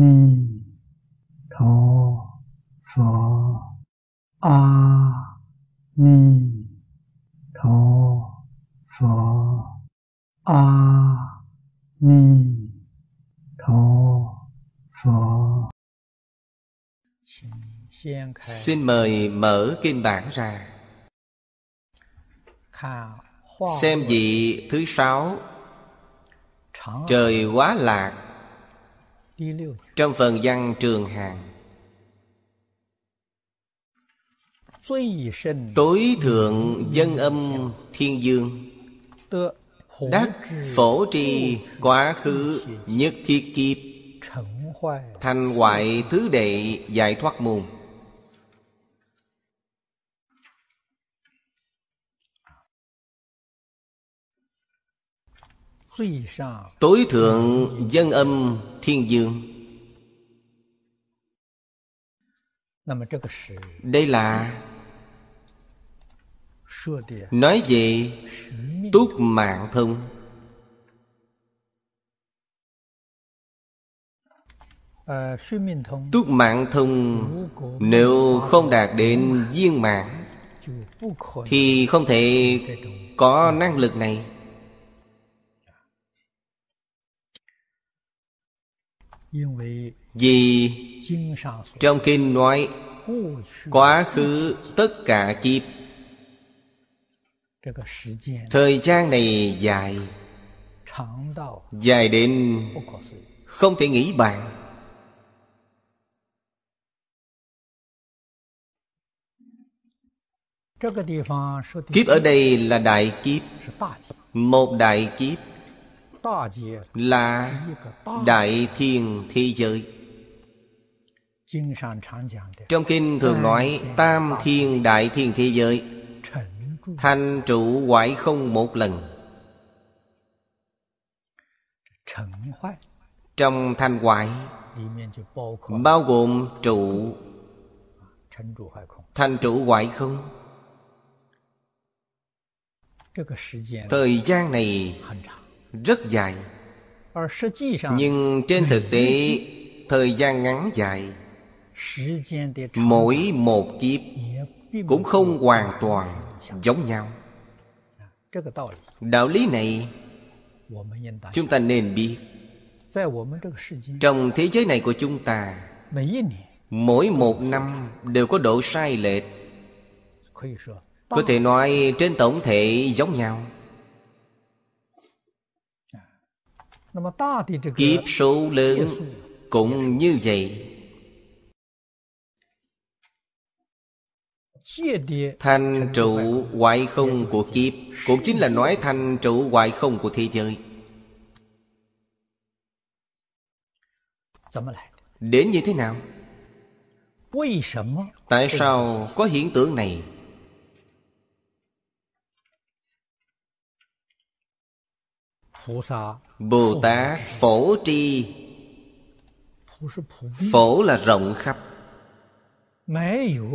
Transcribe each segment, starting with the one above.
ni tho pho. A ni tho pho. A ni tho pho. Xin mời mở kinh bản ra. Xem vị thứ sáu. Trời quá lạc trong phần văn trường hàng Tối thượng dân âm thiên dương. Đắc phổ trì quá khứ nhất thiết kiếp. Thành hoại thứ đệ giải thoát môn. Tối thượng dân âm thiên dương. Đây là Nói về túc mạng thông. Túc mạng thông Nếu không đạt đến viên mạng Thì không thể có năng lực này Vì trong kinh nói Quá khứ tất cả kiếp. Thời gian này dài Dài đến không thể nghĩ bàn. Kiếp ở đây là đại kiếp. Một đại kiếp là đại thiên thế giới. Trong kinh thường nói, Tam thiên đại thiên thế giới. Thành trụ hoại không một lần. Trong thanh hoại Bao gồm trụ. Thành trụ hoại không? Thời gian này rất dài. Nhưng trên thực tế, Thời gian ngắn dài, Mỗi một kiếp Cũng không hoàn toàn giống nhau. Đạo lý này, chúng ta nên biết. Trong thế giới này của chúng ta, mỗi một năm đều có độ sai lệch. Có thể nói trên tổng thể giống nhau. Kiếp số lớn cũng như vậy. Thành trụ hoại không của kiếp Cũng chính là nói thành trụ hoại không của thế giới. Đến như thế nào? Tại sao có hiện tượng này? Bồ Tát phổ tri. Phổ là rộng khắp.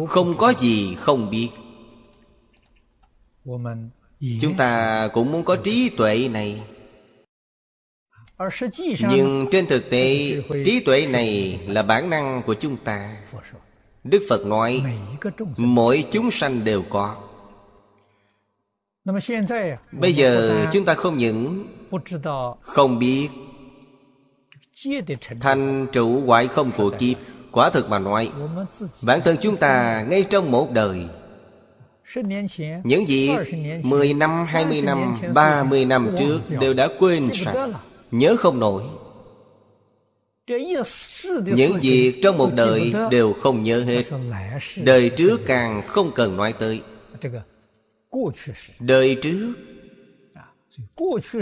Không có gì không biết. Chúng ta cũng muốn có trí tuệ này. Nhưng trên thực tế trí tuệ này là bản năng của chúng ta. Đức phật nói mỗi chúng sanh đều có. Bây giờ chúng ta không những không biết. thành trụ hoại không của kiếp Quả thực mà nói Bản thân chúng ta ngay trong một đời. Những gì 10 năm, 20 năm, 30 năm trước Đều đã quên sạch Nhớ không nổi. Những việc trong một đời đều không nhớ hết. Đời trước càng không cần nói tới. Đời trước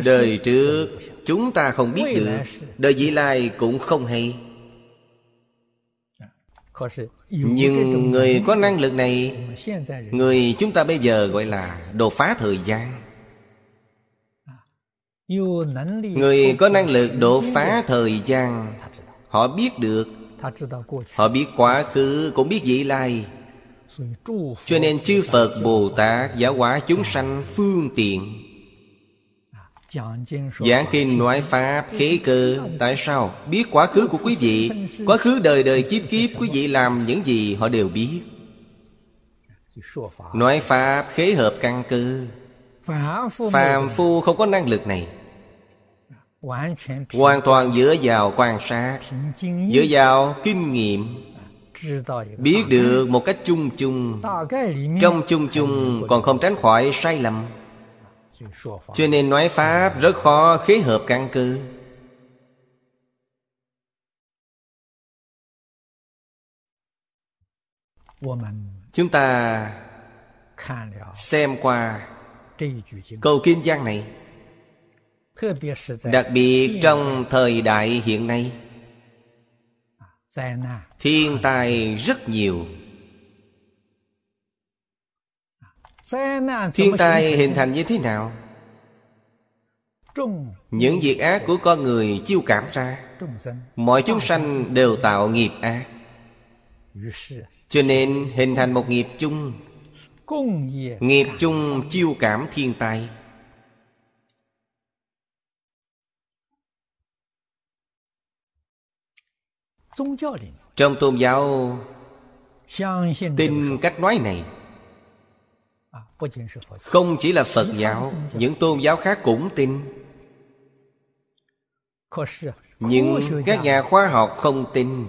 Đời trước Chúng ta không biết được. Đời vị lai cũng không hay. Nhưng người có năng lực này người chúng ta bây giờ gọi là đột phá thời gian. Người có năng lực đột phá thời gian họ biết được. Họ biết quá khứ cũng biết vị lai. cho nên chư phật bồ tát giáo hóa chúng sanh phương tiện Giảng kinh nói Pháp khế cơ. Tại sao? Biết quá khứ của quý vị. Quá khứ đời đời kiếp kiếp Quý vị làm những gì họ đều biết. Nói Pháp khế hợp căn cơ. Phàm phu không có năng lực này. Hoàn toàn dựa vào quan sát Dựa vào kinh nghiệm. Biết được một cách chung chung. Trong chung chung còn không tránh khỏi sai lầm cho nên nói Pháp rất khó khế hợp căn cơ Chúng ta xem qua câu kinh văn này. Đặc biệt trong thời đại hiện nay. Thiên tai rất nhiều Thiên tai hình thành như thế nào? Những việc ác của con người chiêu cảm ra Mọi chúng sanh đều tạo nghiệp ác. Cho nên hình thành một nghiệp chung. Nghiệp chung chiêu cảm thiên tai. Trong tôn giáo Tin cách nói này không chỉ là phật giáo những tôn giáo khác cũng tin. nhưng các nhà khoa học không tin.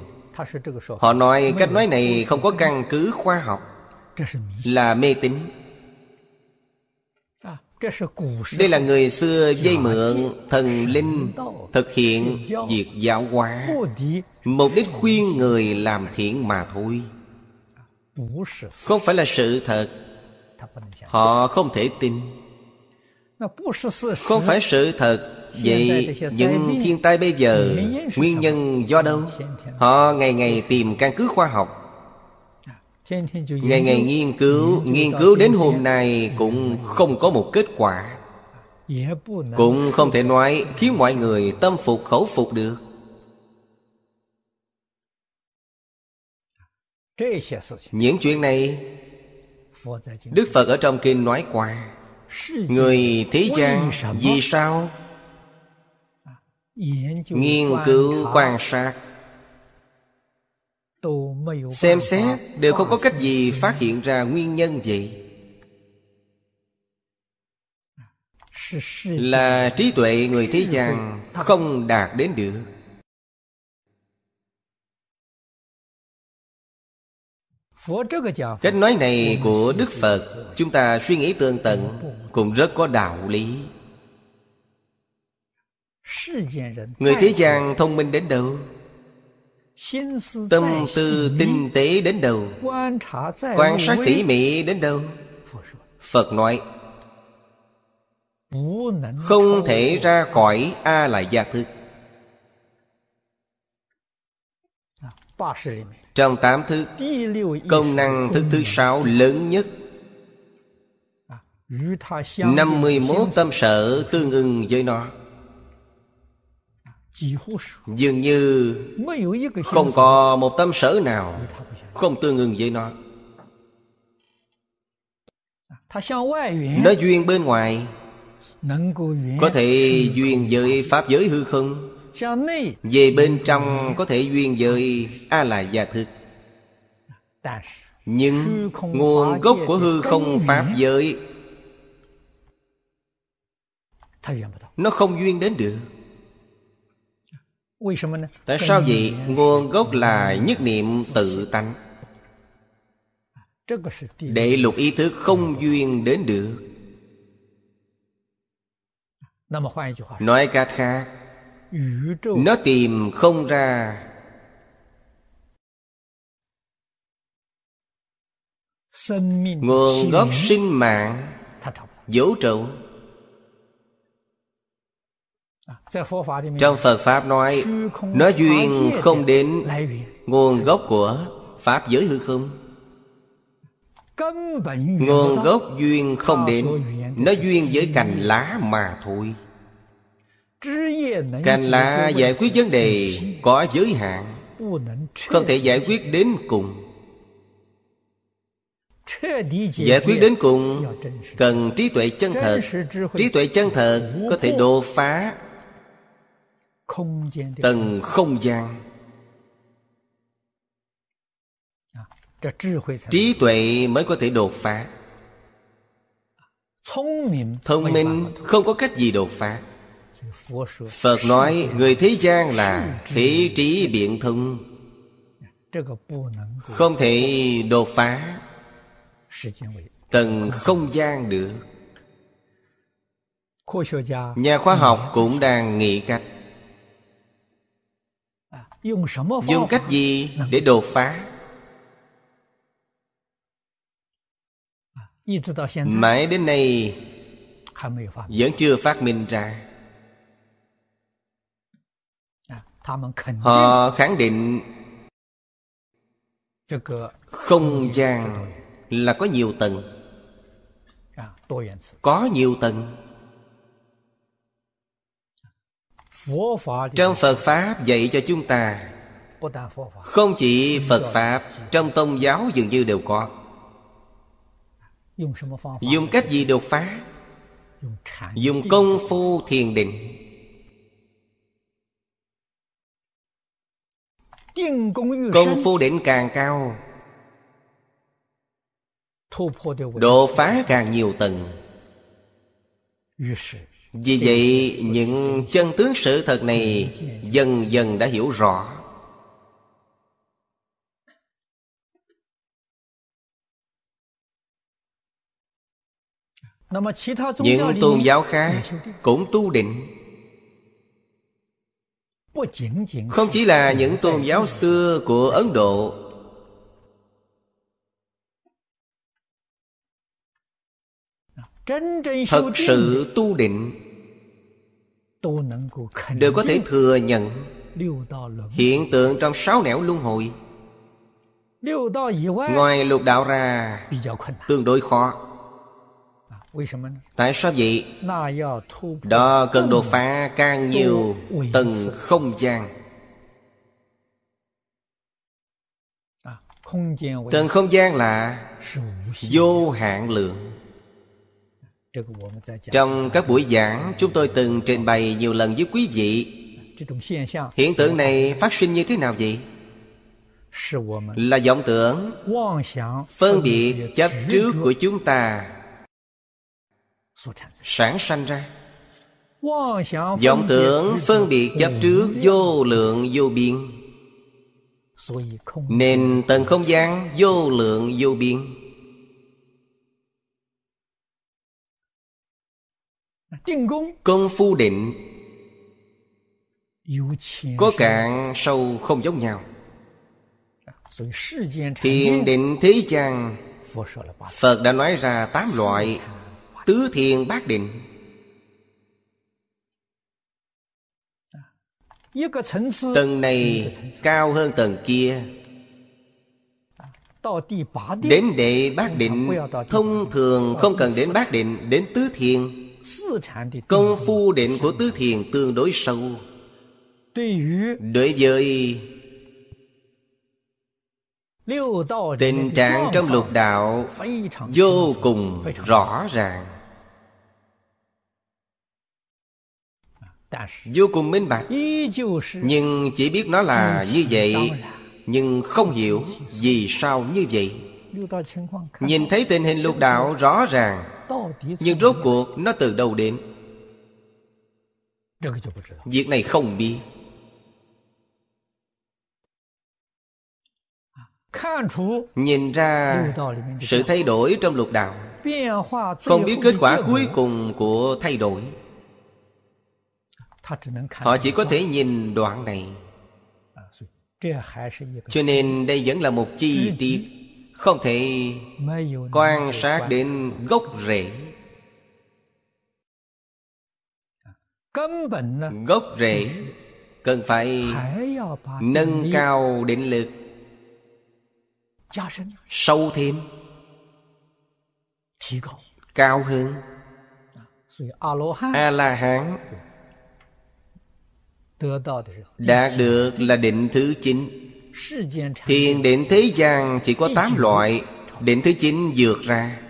họ nói cách nói này không có căn cứ khoa học. là mê tín. đây là người xưa dây mượn thần linh thực hiện việc giáo hóa. mục đích khuyên người làm thiện mà thôi. không phải là sự thật Họ không thể tin. Không phải sự thật Vậy những thiên tai bây giờ Nguyên nhân do đâu? Họ ngày ngày tìm căn cứ khoa học. Ngày ngày nghiên cứu Nghiên cứu đến hôm nay Cũng không có một kết quả. Cũng không thể nói Khiến mọi người tâm phục khẩu phục được. Những chuyện này Đức Phật ở trong kinh nói qua Người thế gian vì sao? Nghiên cứu quan sát. Xem xét đều không có cách gì phát hiện ra nguyên nhân vậy Là trí tuệ người thế gian không đạt đến được Cách nói này của Đức Phật, Chúng ta suy nghĩ tương tận, Cũng rất có đạo lý. Người thế gian thông minh đến đâu? Tâm tư tinh tế đến đâu? Quan sát tỉ mỉ đến đâu? Phật nói, Không thể ra khỏi A lại gia thức trong tám thức Công năng thức thứ sáu lớn nhất. 51 tâm sở tương ưng với nó. Dường như Không có một tâm sở nào Không tương ưng với nó. Nó duyên bên ngoài. Có thể duyên với Pháp giới hư không về bên trong có thể duyên với a la gia thức nhưng nguồn gốc của hư không pháp giới nó không duyên đến được. Tại sao vậy? nguồn gốc là nhất niệm tự tánh. Để lục ý thức không duyên đến được. Nói cách khác nó tìm không ra. Nguồn gốc sinh mạng. Vũ trụ. Trong phật pháp nói nó duyên không đến nguồn gốc của pháp giới hư không. Nguồn gốc duyên không đến nó duyên với cành lá mà thôi Cành lá giải quyết vấn đề có giới hạn. Không thể giải quyết đến cùng. Giải quyết đến cùng Cần trí tuệ chân thật. Trí tuệ chân thật có thể đột phá Tầng không gian. Trí tuệ mới có thể đột phá. Thông minh không có cách gì đột phá Phật nói, người thế gian là thế trí biện thông Không thể đột phá. Tầng không gian được. Nhà khoa học cũng đang nghĩ cách. Dùng cách gì để đột phá? Mãi đến nay, Vẫn chưa phát minh ra. Họ khẳng định Không gian là có nhiều tầng. Có nhiều tầng. Trong Phật Pháp dạy cho chúng ta Không chỉ Phật Pháp Trong tôn giáo dường như đều có. Dùng cách gì đột phá? Dùng công phu thiền định Công phu định càng cao. Độ phá càng nhiều tầng. Vì vậy những chân tướng sự thật này Dần dần đã hiểu rõ. Những tôn giáo khác cũng tu định Không chỉ là những tôn giáo xưa của Ấn Độ. Thật sự tu định Đều có thể thừa nhận Hiện tượng trong sáu nẻo luân hồi. Ngoài lục đạo ra Tương đối khó Tại sao vậy? Đó cần đột phá càng nhiều tầng không gian. Tầng không gian là vô hạn lượng. Trong các buổi giảng Chúng tôi từng trình bày nhiều lần với quý vị. Hiện tượng này phát sinh như thế nào vậy? Là vọng tưởng Phân biệt chấp trước của chúng ta sản sanh ra. Vọng tưởng phân biệt chấp trước vô lượng vô biên. Nên tầng không gian vô lượng vô biên. Công phu định. Có cạn sâu không giống nhau. Thiền định thế gian. Phật đã nói ra tám loại Tứ thiền bát định. Tầng này cao hơn tầng kia. Đến đệ bát định Thông thường không cần đến bát định Đến tứ thiền. Công phu định của tứ thiền tương đối sâu. Đối với Tình trạng trong lục đạo Vô cùng rõ ràng. Vô cùng minh bạch. Nhưng chỉ biết nó là như vậy, Nhưng không hiểu Vì sao như vậy. Nhìn thấy tình hình lục đạo rõ ràng, Nhưng rốt cuộc nó từ đâu đến? Việc này không biết. Nhìn ra sự thay đổi trong lục đạo. Không biết kết quả cuối cùng của thay đổi. Họ chỉ có thể nhìn đoạn này. Cho nên đây vẫn là một chi tiết Không thể quan sát đến gốc rễ. Gốc rễ Cần phải nâng cao định lực Sâu thêm. Cao hơn. A-la-hán. Đạt được là định thứ chín. Thiền định thế gian chỉ có tám loại. Định thứ chín vượt ra.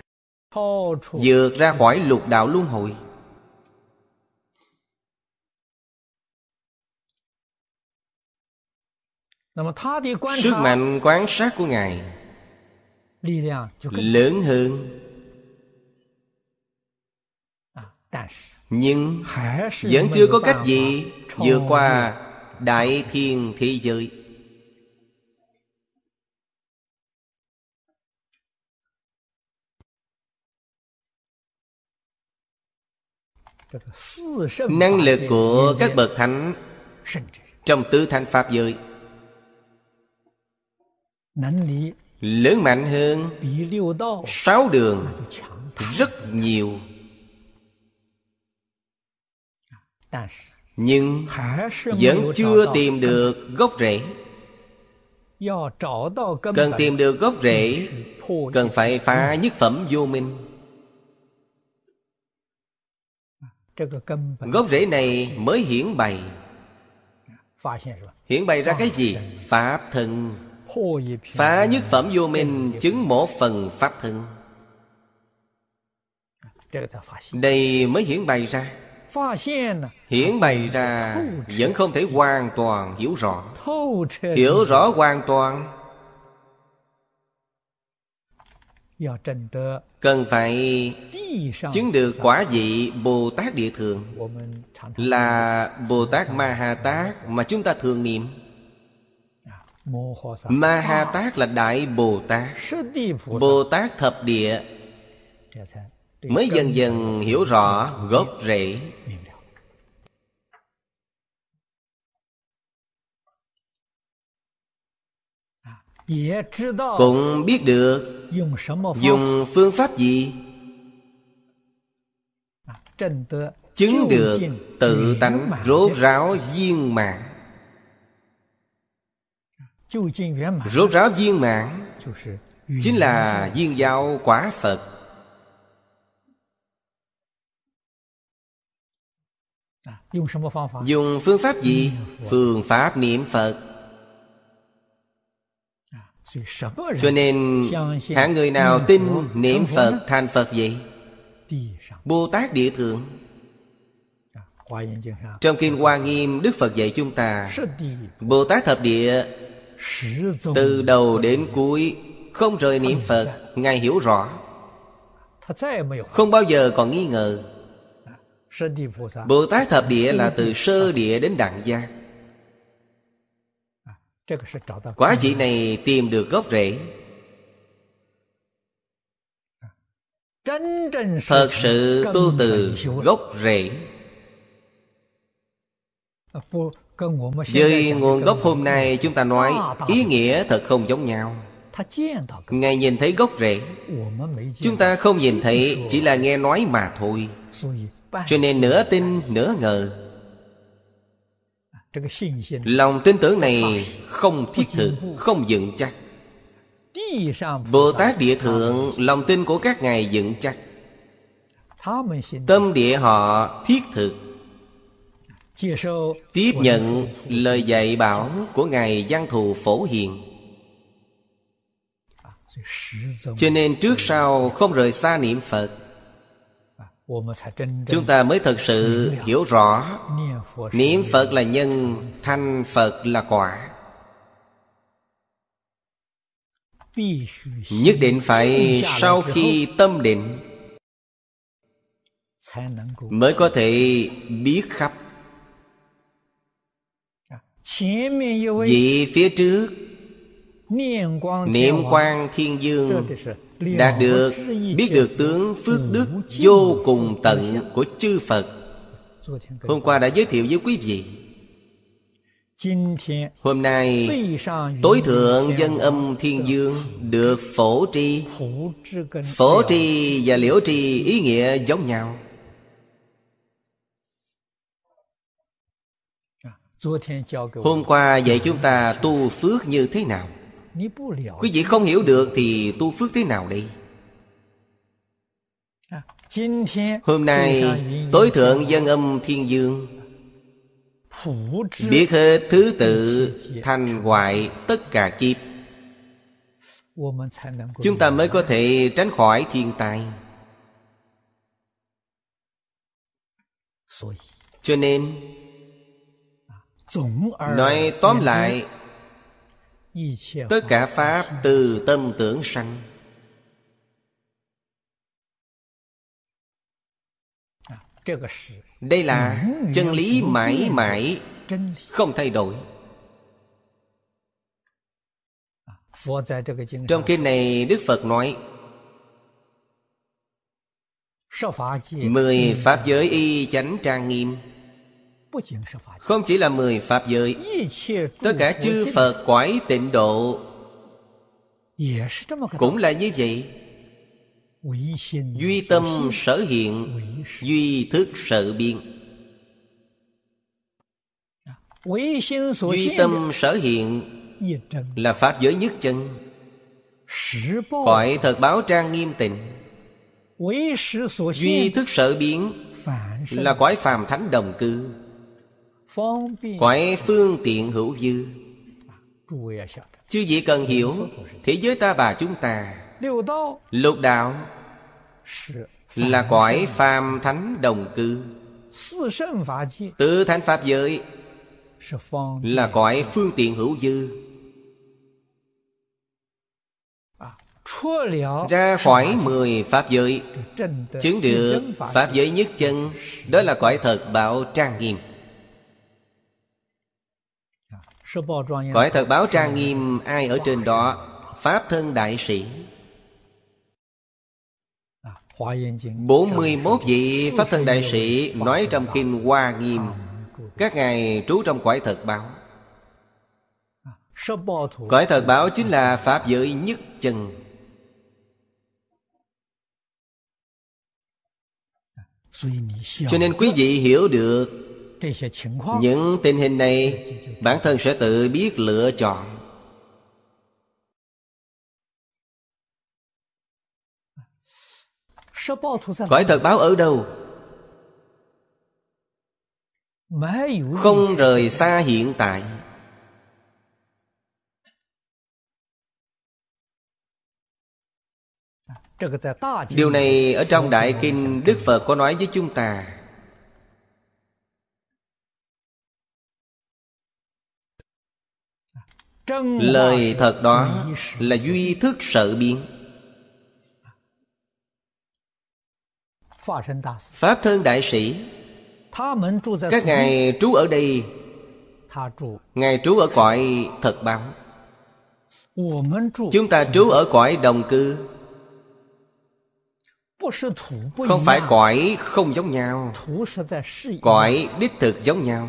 Vượt ra khỏi lục đạo luân hồi Sức mạnh quán sát của Ngài Lớn hơn. Nhưng Vẫn chưa có cách gì Vượt qua Đại thiên thế giới. Năng lực của các bậc thánh Trong tứ thánh Pháp giới Lớn mạnh hơn. Sáu đường. Rất nhiều. Nhưng Vẫn chưa tìm được gốc rễ. Cần tìm được gốc rễ Cần phải phá nhất phẩm vô minh. Gốc rễ này mới hiển bày. Hiển bày ra cái gì? Pháp thân Phá nhất phẩm vô minh Chứng một phần pháp thân. Đây mới hiển bày ra. Hiển bày ra Vẫn không thể hoàn toàn hiểu rõ. Hiểu rõ hoàn toàn. Cần phải chứng được quả vị Bồ Tát Địa Thường. Là Bồ Tát Ma Ha Tát mà chúng ta thường niệm Ma Ha Tát là Đại Bồ Tát. Bồ Tát Thập Địa. Mới dần dần hiểu rõ gốc rễ. Cũng biết được. Dùng phương pháp gì? Chứng được tự tánh rốt ráo viên mạng Rốt ráo viên mạng Chính là viên giáo quả Phật. Dùng phương pháp gì? Phương pháp。Niệm Phật. Cho nên hạng người nào tin niệm Phật thành Phật vậy? Bồ Tát Địa Thượng. Trong Kinh Hoa Nghiêm Đức Phật dạy chúng ta Bồ Tát Thập Địa Từ đầu đến cuối Không rời niệm Phật Ngài hiểu rõ. Không bao giờ còn nghi ngờ. Bồ Tát Thập Địa là từ sơ địa đến đẳng giác. Quả vị này tìm được gốc rễ. Thật sự tu từ gốc rễ với nguồn gốc hôm nay chúng ta nói Ý nghĩa thật không giống nhau. Ngài nhìn thấy gốc rễ. Chúng ta không nhìn thấy, Chỉ là nghe nói mà thôi. Cho nên nửa tin, nửa ngờ. Lòng tin tưởng này không thiết thực, Không dựng chắc. Bồ Tát Địa Thượng, Lòng tin của các ngài dựng chắc. Tâm địa họ thiết thực. Tiếp nhận lời dạy bảo của Ngài văn Thù Phổ Hiền. Cho nên trước sau không rời xa niệm Phật. Chúng ta mới thật sự hiểu rõ Niệm Phật là nhân, Thanh Phật là quả. Nhất định phải sau khi tâm định Mới có thể biết khắp Vị phía trước Niệm quang thiên dương Đạt được Biết được tướng phước đức Vô cùng tận của chư Phật. Hôm qua đã giới thiệu với quý vị. Hôm nay Tối thượng dân âm thiên dương Được phổ tri. Phổ tri và liễu tri ý nghĩa giống nhau Hôm qua dạy chúng ta tu phước như thế nào? Quý vị không hiểu được thì tu phước thế nào đây? Hôm nay tối thượng dân âm thiên dương. Biết hết thứ tự thành hoại tất cả kiếp. chúng ta mới có thể tránh khỏi thiên tai. Cho nên nói tóm lại tất cả pháp từ tâm tưởng sanh đây là chân lý mãi mãi không thay đổi。trong kinh này đức phật nói mười pháp giới y chánh trang nghiêm không chỉ là mười pháp giới tất cả chư phật quải tịnh độ. cũng là như vậy. Duy tâm sở hiện duy thức sở biên. duy tâm sở hiện là pháp giới nhất chân. cõi thật báo trang nghiêm tịnh. duy thức sở biến là cõi phàm thánh đồng cư cõi phương tiện hữu dư. Chứ gì cần hiểu thế giới ta bà chúng ta. Lục đạo là cõi phàm thánh đồng cư. Tứ thánh pháp giới là cõi phương tiện hữu dư. Ra khỏi mười pháp giới chứng được pháp giới nhất chân đó là cõi thật bảo trang nghiêm cõi thật báo trang nghiêm ai ở trên đó? Pháp thân đại sĩ. 41 vị Pháp Thân Đại Sĩ Nói trong Kinh Hoa Nghiêm. Các ngài trú trong cõi thật báo. Cõi thật báo chính là Pháp giới nhất chân. Cho nên quý vị hiểu được Những tình hình này Bản thân sẽ tự biết lựa chọn. Cõi thật báo ở đâu? Không rời xa hiện tại. Điều này ở trong Đại Kinh Đức Phật có nói với chúng ta Lời thật đó là duy thức sợ biến. Pháp thân đại sĩ Các ngài trú ở đây. Ngài trú ở cõi thật báo. Chúng ta trú ở cõi đồng cư. Không phải cõi không giống nhau. Cõi đích thực giống nhau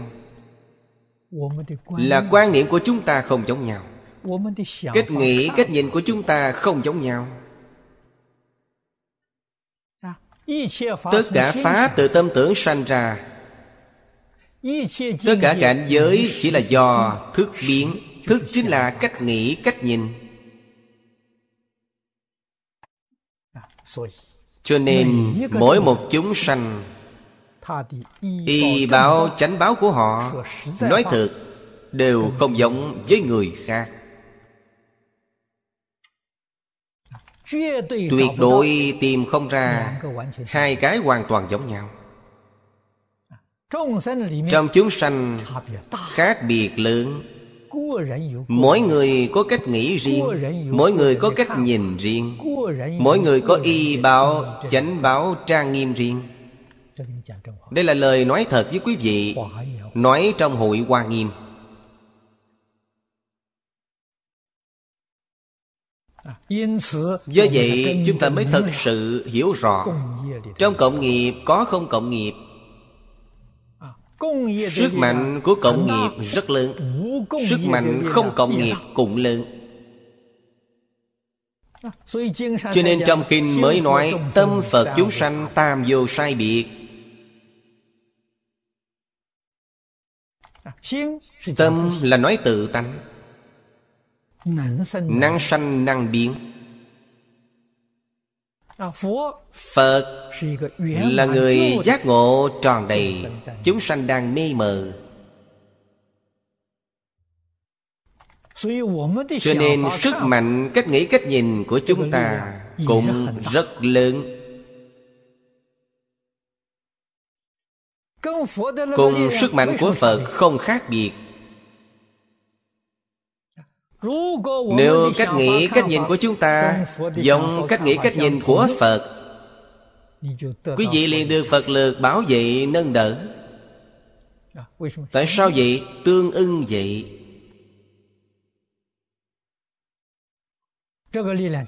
là quan niệm của chúng ta không giống nhau. Cách nghĩ, cách nhìn của chúng ta không giống nhau. Tất cả pháp từ tâm tưởng sanh ra. Tất cả cảnh giới chỉ là do thức biến. Thức chính là cách nghĩ cách nhìn. Cho nên mỗi một chúng sanh y báo chánh báo của họ, nói thật đều không giống với người khác. Tuyệt đối tìm không ra hai cái hoàn toàn giống nhau. Trong chúng sanh khác biệt lớn, mỗi người có cách nghĩ riêng, mỗi người có cách nhìn riêng, mỗi người có y báo chánh báo, trang nghiêm riêng đây là lời nói thật với quý vị nói trong hội hoa nghiêm. Do vậy chúng ta mới thật sự hiểu rõ. Trong cộng nghiệp có không cộng nghiệp? Sức mạnh của cộng nghiệp rất lớn. Sức mạnh không cộng nghiệp cũng lớn. Cho nên trong kinh mới nói Tâm Phật chúng sanh tam vô sai biệt Tâm là nói tự tánh. Năng sanh năng biến. Phật là người giác ngộ tròn đầy. Chúng sanh đang mê mờ. Cho nên sức mạnh cách nghĩ cách nhìn của chúng ta cũng rất lớn cùng sức mạnh của phật không khác biệt. Nếu cách nghĩ cách nhìn của chúng ta giống cách nghĩ cách nhìn của phật quý vị liền được phật lực bảo vệ nâng đỡ. Tại sao vậy? Tương ưng vậy.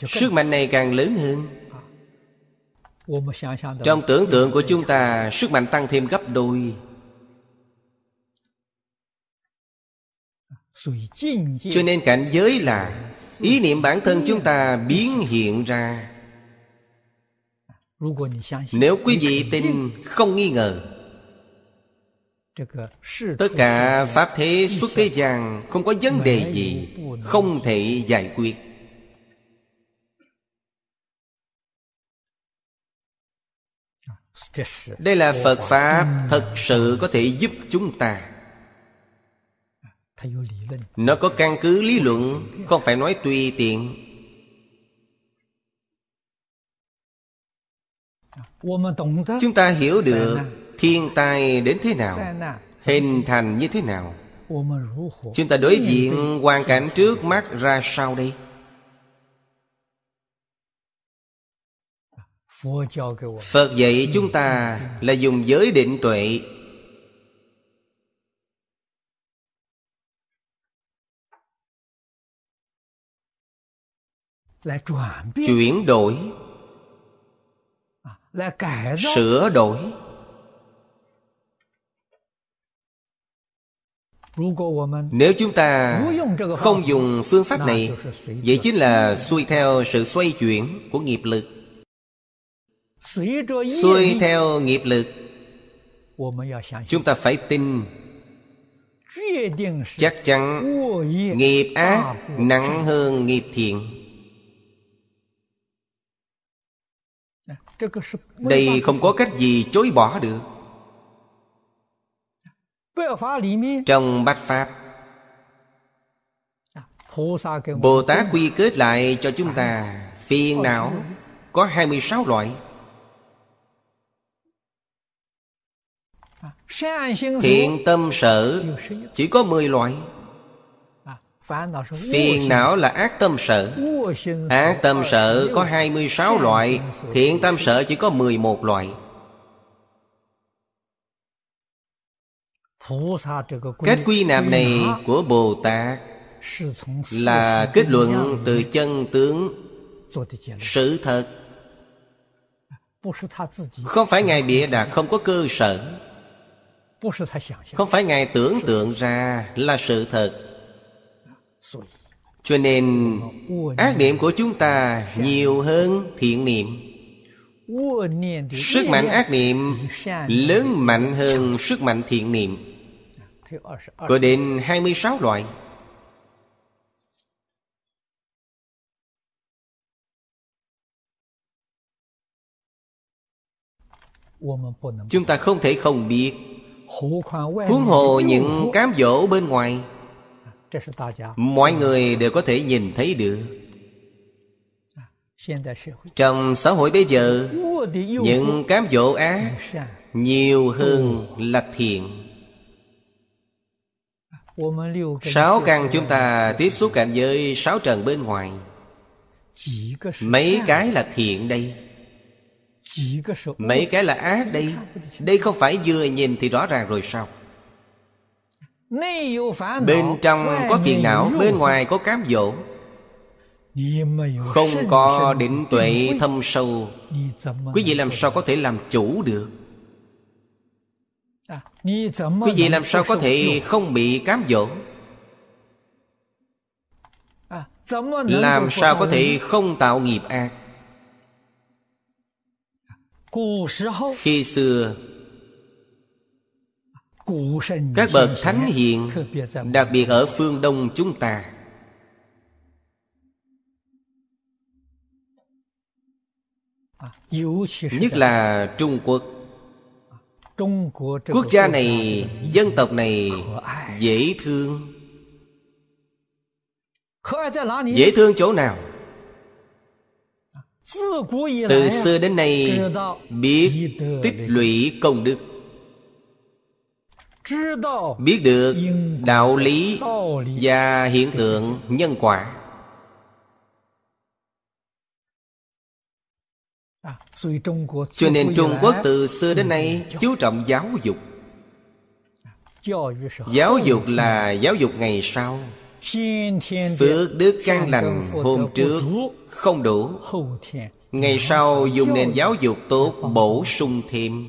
Sức mạnh này càng lớn hơn trong tưởng tượng của chúng ta sức mạnh tăng thêm gấp đôi. Cho nên cảnh giới là ý niệm bản thân chúng ta biến hiện ra. Nếu quý vị tin không nghi ngờ tất cả pháp thế xuất thế gian không có vấn đề gì không thể giải quyết đây là phật pháp thật sự có thể giúp chúng ta. Nó có căn cứ lý luận không phải nói tùy tiện. Chúng ta hiểu được thiên tai đến thế nào hình thành như thế nào. Chúng ta đối diện hoàn cảnh trước mắt ra sao đây phật dạy chúng ta là dùng giới định tuệ. Chuyển đổi. Sửa đổi. Nếu chúng ta không dùng phương pháp này vậy chính là xuôi theo sự xoay chuyển của nghiệp lực xuôi theo nghiệp lực. Chúng ta phải tin. Chắc chắn nghiệp ác nặng hơn nghiệp thiện. Đây không có cách gì chối bỏ được. Trong bát pháp bồ tát quy kết lại cho chúng ta phiền não có 26 loại Thiện tâm sở Chỉ có 10 loại. Phiền não là ác tâm sở. Ác tâm sở có 26 loại Thiện tâm sở chỉ có 11 loại. Cách quy nạp này của Bồ Tát Là kết luận từ chân tướng. Sự thật. Không phải Ngài bịa đặt không có cơ sở Không phải Ngài tưởng tượng ra là sự thật. cho nên ác niệm của chúng ta nhiều hơn thiện niệm. sức mạnh ác niệm lớn mạnh hơn sức mạnh thiện niệm. có đến 26 loại. Chúng ta không thể không biết Huống hồ những cám dỗ bên ngoài mọi người đều có thể nhìn thấy được. Trong xã hội bây giờ những cám dỗ ác nhiều hơn là thiện. Sáu căn chúng ta tiếp xúc cảnh giới sáu trần bên ngoài. Mấy cái là thiện đây mấy cái là ác đây đây không phải vừa nhìn thì rõ ràng rồi sao? Bên trong có phiền não Bên ngoài có cám dỗ. Không có định tuệ thâm sâu. Quý vị làm sao có thể làm chủ được? Quý vị làm sao có thể không bị cám dỗ? Làm sao có thể không tạo nghiệp ác Khi xưa các bậc thánh hiền đặc biệt ở phương đông chúng ta. Nhất là trung quốc. Quốc gia này dân tộc này dễ thương. Dễ thương chỗ nào Từ xưa đến nay Biết tích lũy công đức. Biết được đạo lý Và hiện tượng nhân quả. Cho nên Trung Quốc từ xưa đến nay chú trọng giáo dục. Giáo dục là giáo dục ngày sau Phước đức căn lành hôm trước không đủ. Ngày sau dùng nền giáo dục tốt bổ sung thêm.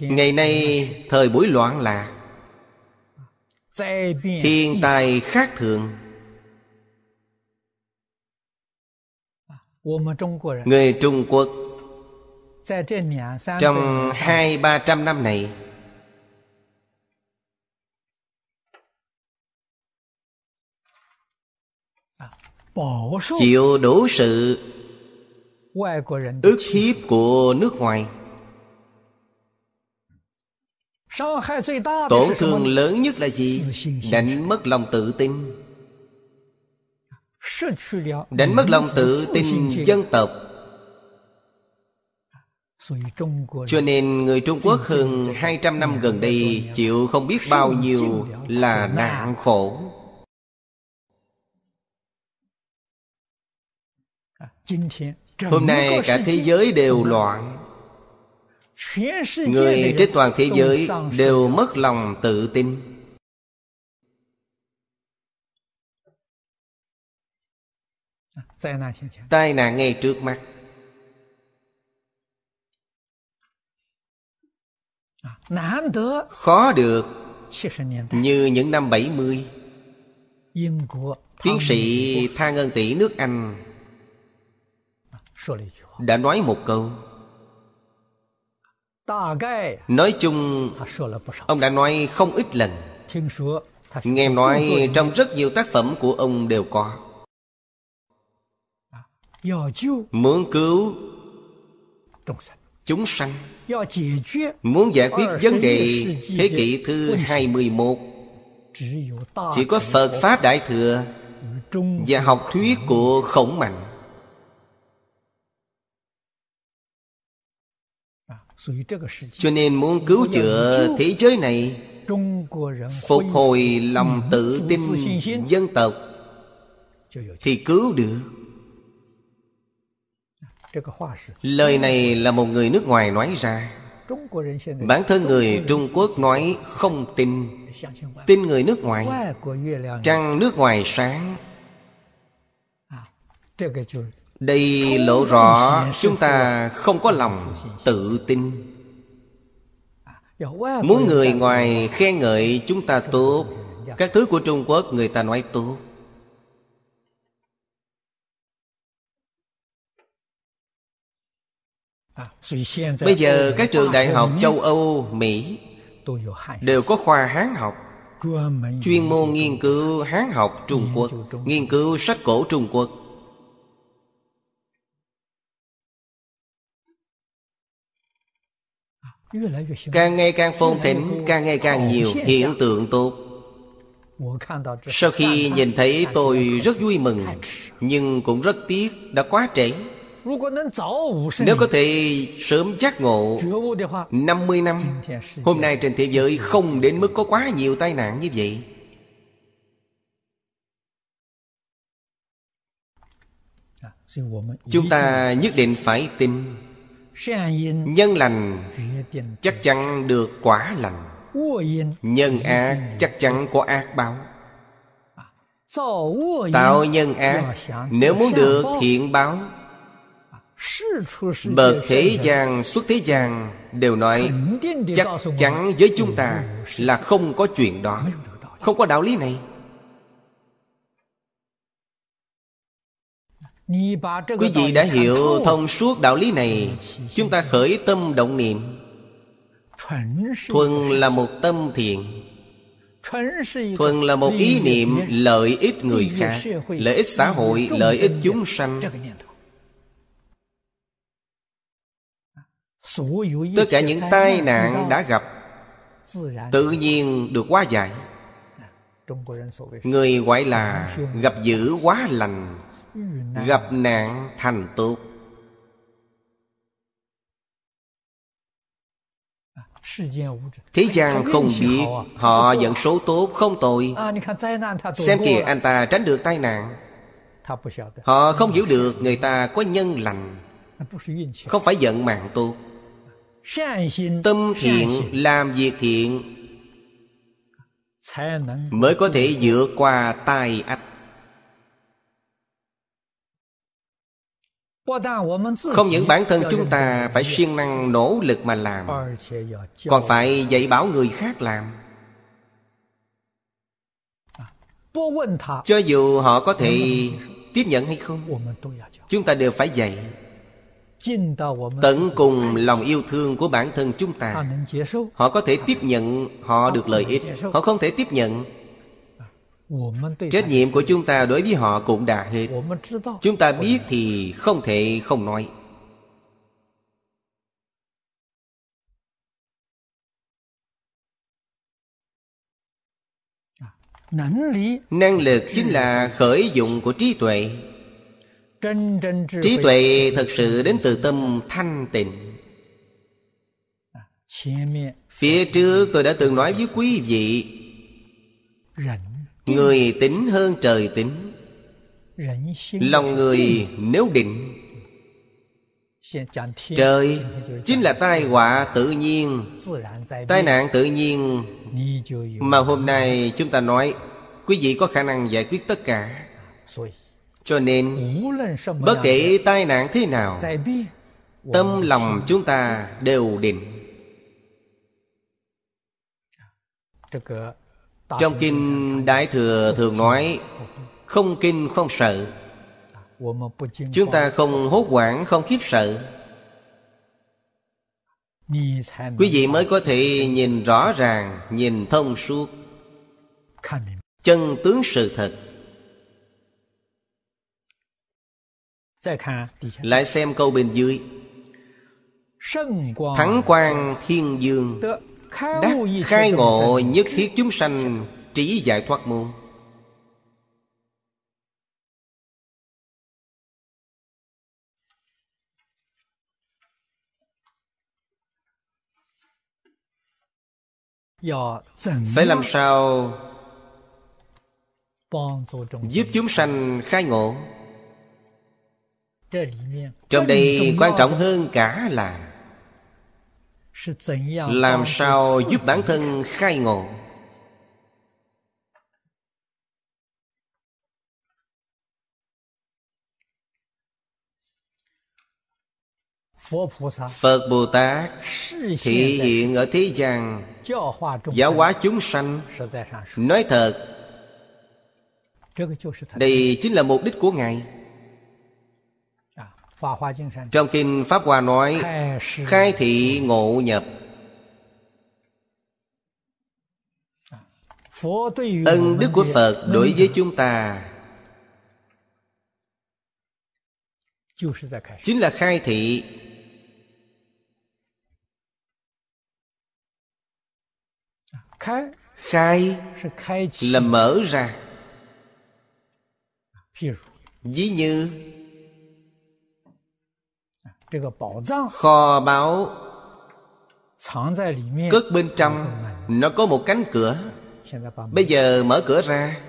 Ngày nay thời buổi loạn lạc. Thiên tai khác thường. Người Trung Quốc Trong hai ba trăm năm này. Chịu đủ sự ức hiếp của nước ngoài. Tổn thương lớn nhất là gì? Đánh mất lòng tự tin. Đánh mất lòng tự tin dân tộc Cho nên người Trung Quốc hơn 200 năm gần đây Chịu không biết bao nhiêu là nạn khổ. Hôm nay cả thế giới đều loạn. Người trên toàn thế giới đều mất lòng tự tin. Tai nạn ngay trước mắt Khó được. Như những năm 70 Tiến sĩ Tha Ngân Tỷ nước Anh. Đã nói một câu. Nói chung Ông đã nói không ít lần. Nghe nói trong rất nhiều tác phẩm của ông đều có. Muốn cứu chúng sanh. Muốn giải quyết vấn đề thế kỷ thứ 21 Chỉ có Phật Pháp Đại Thừa Và học thuyết của Khổng Mạnh. Cho nên muốn cứu chữa thế giới này Phục hồi lòng tự tin dân tộc Thì cứu được Lời này là một người nước ngoài nói ra. Bản thân người Trung Quốc nói không tin. Tin người nước ngoài. Trăng nước ngoài sáng. đây lộ rõ chúng ta không có lòng tự tin. Muốn người ngoài khen ngợi chúng ta tốt. Các thứ của Trung Quốc người ta nói tốt Bây giờ các trường đại học châu Âu, Mỹ Đều có khoa Hán học. Chuyên môn nghiên cứu Hán học Trung Quốc Nghiên cứu sách cổ Trung Quốc. Càng ngày càng phồn thịnh Càng ngày càng nhiều hiện tượng tốt. Sau khi nhìn thấy tôi rất vui mừng Nhưng cũng rất tiếc đã quá trễ Nếu có thể sớm giác ngộ 50 năm Hôm nay trên thế giới không đến mức có quá nhiều tai nạn như vậy. Chúng ta nhất định phải tin. Nhân lành chắc chắn được quả lành. Nhân ác chắc chắn có ác báo. Tạo nhân ác Nếu muốn được thiện báo Bậc thế gian xuất thế gian Đều nói Chắc chắn với chúng ta Là không có chuyện đó. Không có đạo lý này. Quý vị đã hiểu thông suốt đạo lý này. Chúng ta khởi tâm động niệm. Thuần là một tâm thiện. Thuần là một ý niệm lợi ích người khác Lợi ích xã hội, lợi ích chúng sanh tất cả những tai nạn đã gặp tự nhiên được hóa giải. Người gọi là gặp dữ quá lành gặp nạn thành tốt Thế gian không biết Họ dẫn số tốt không tội. Xem kìa anh ta tránh được tai nạn. Họ không hiểu được người ta có nhân lành Không phải giận mạng tốt Tâm thiện làm việc thiện Mới có thể vượt qua tai ách. Không những bản thân chúng ta phải siêng năng nỗ lực mà làm Còn phải dạy bảo người khác làm. Cho dù họ có thể tiếp nhận hay không Chúng ta đều phải dạy Tận cùng lòng yêu thương của bản thân chúng ta. Họ có thể tiếp nhận Họ được lợi ích. Họ không thể tiếp nhận. Trách nhiệm của chúng ta đối với họ cũng đã hết. Chúng ta biết thì không thể không nói. Năng lực chính là khởi dụng của trí tuệ Trí tuệ thật sự đến từ tâm thanh tịnh. Phía trước tôi đã từng nói với quý vị Người tính hơn trời tính Lòng người nếu định. Trời chính là tai họa tự nhiên. Tai nạn tự nhiên. Mà hôm nay chúng ta nói Quý vị có khả năng giải quyết tất cả cho nên, Bất kể tai nạn thế nào, Tâm lòng chúng ta đều định trong kinh Đại Thừa thường nói, Không kinh không sợ. Chúng ta không hốt hoảng, không khiếp sợ. Quý vị mới có thể nhìn rõ ràng, Nhìn thông suốt. Chân tướng sự thật. Lại xem câu bên dưới. Thắng quang thiên dương. Đắc khai ngộ nhất thiết chúng sanh Trí giải thoát môn. Phải làm sao Giúp chúng sanh khai ngộ Trong đây quan trọng hơn cả là làm sao giúp bản thân khai ngộ. Phật Bồ Tát Thị hiện ở thế gian Giáo hóa chúng sanh. Nói thật Đây chính là mục đích của Ngài trong kinh Pháp Hoa nói Khai thị ngộ nhập. Ân đức của Phật đối với chúng ta. Chính là khai thị. Khai là mở ra. Ví như Kho báu. Cất bên trong Nó có một cánh cửa. Bây giờ mở cửa ra.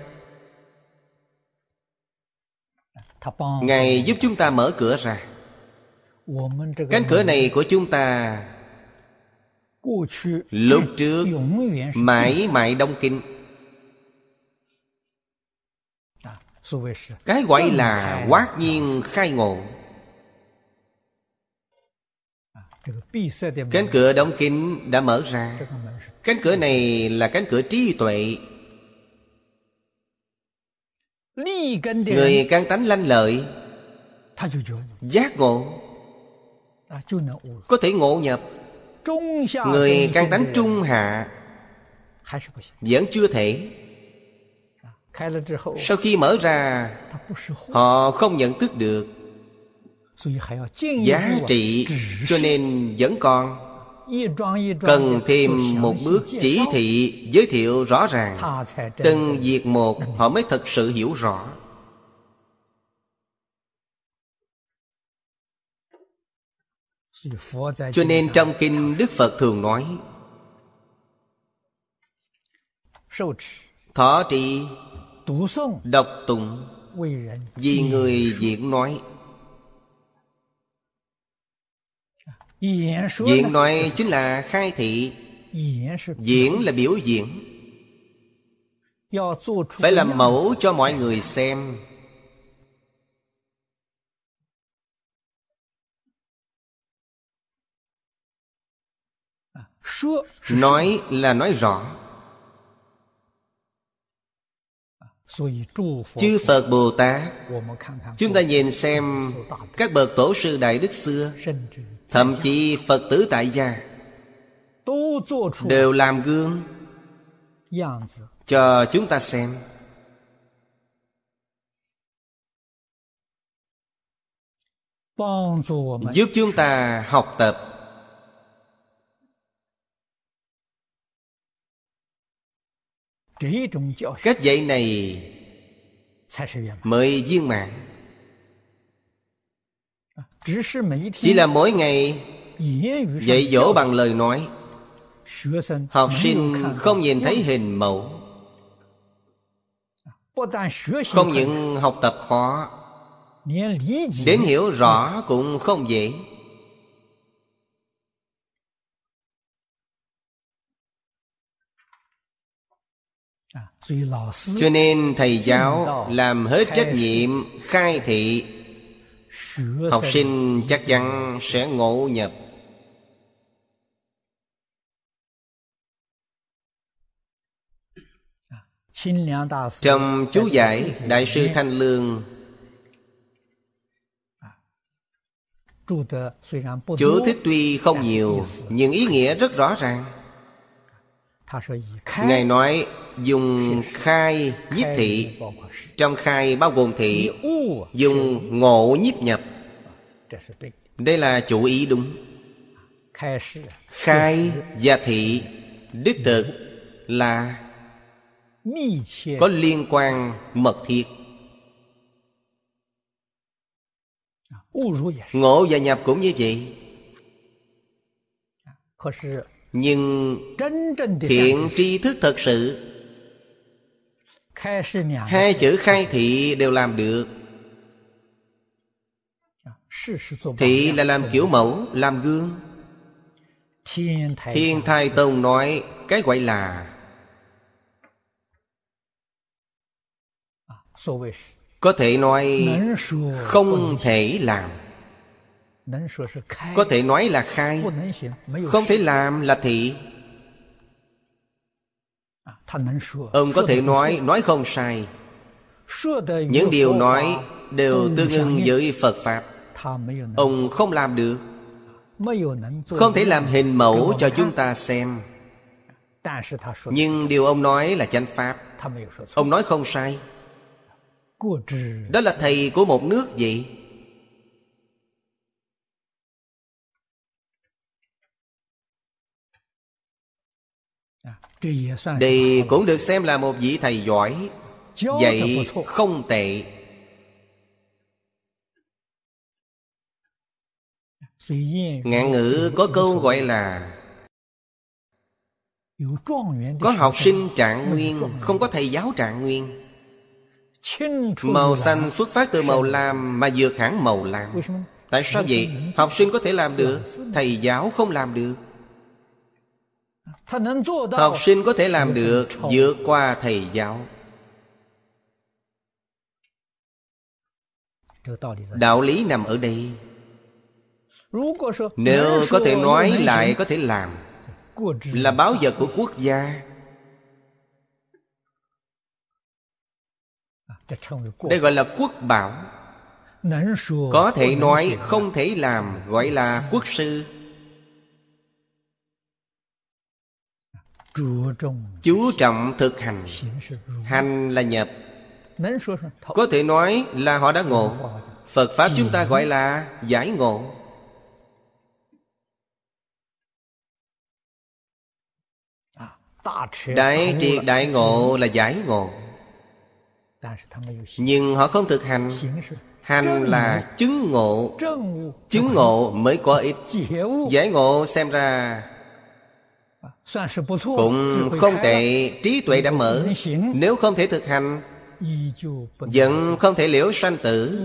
Ngài giúp chúng ta mở cửa ra. Cánh cửa này của chúng ta Lúc trước Mãi mãi đông kinh. Cái gọi là quát nhiên khai ngộ Cánh cửa đóng kín đã mở ra. Cánh cửa này là cánh cửa trí tuệ. Người căn tánh lanh lợi Giác ngộ. Có thể ngộ nhập. Người căn tánh trung hạ Vẫn chưa thể. Sau khi mở ra Họ không nhận thức được giá trị cho nên vẫn còn. Cần thêm một bước chỉ thị giới thiệu rõ ràng từng việc một họ mới thật sự hiểu rõ. Cho nên trong kinh đức phật thường nói thọ trì đọc tụng vì người diễn nói Diễn nói chính là khai thị. Diễn là biểu diễn. Phải làm mẫu cho mọi người xem. Nói là nói rõ. Chư Phật Bồ Tát. Chúng ta nhìn xem Các bậc tổ sư Đại Đức xưa Thậm chí Phật tử tại gia Đều làm gương Cho chúng ta xem. Giúp chúng ta học tập. Cách dạy này Mới viên mạng chỉ là mỗi ngày dạy dỗ bằng lời nói。học sinh không nhìn thấy hình mẫu。không những học tập khó。đến hiểu rõ cũng không dễ。cho nên thầy giáo làm hết trách nhiệm khai thị học sinh chắc chắn sẽ ngộ nhập. Trong chú giải đại sư thanh lương. Chú thích tuy không nhiều nhưng ý nghĩa rất rõ ràng ngài nói dùng khai nhiếp thị. trong khai bao gồm thị dùng ngộ nhiếp nhập. Đây là chủ ý đúng. Khai và thị đích thực là có liên quan mật thiết. Ngộ và nhập cũng như vậy nhưng thiện tri thức thật sự, hai chữ khai thị đều làm được. Thị là làm kiểu mẫu, làm gương. Thiên thai tông nói cái gọi là có thể nói không thể làm có thể nói là khai không thể làm là thị。ông có thể nói nói không sai những điều nói đều tương ưng với phật pháp ông không làm được không thể làm hình mẫu cho chúng ta xem nhưng điều ông nói là chánh pháp ông nói không sai đó là thầy của một nước vậy đây cũng được xem là một vị thầy giỏi. Dạy không tệ. Ngạn ngữ có câu gọi là Có học sinh trạng nguyên Không có thầy giáo trạng nguyên. Màu xanh xuất phát từ màu lam Mà vượt hẳn màu lam. Tại sao vậy? Học sinh có thể làm được Thầy giáo không làm được học sinh có thể làm được vượt qua thầy giáo. Đạo lý nằm ở đây. Nếu có thể nói lại có thể làm. là báo vật của quốc gia. Đây gọi là quốc bảo. Có thể nói không thể làm gọi là quốc sư chú trọng thực hành. Hành là nhập. Có thể nói là họ đã ngộ. Phật Pháp chúng ta gọi là giải ngộ. Đại triệt đại ngộ là giải ngộ. Nhưng họ không thực hành. Hành là chứng ngộ. Chứng ngộ mới có ích. Giải ngộ xem ra cũng không tệ Trí tuệ đã mở. Nếu không thể thực hành Vẫn không thể liễu sanh tử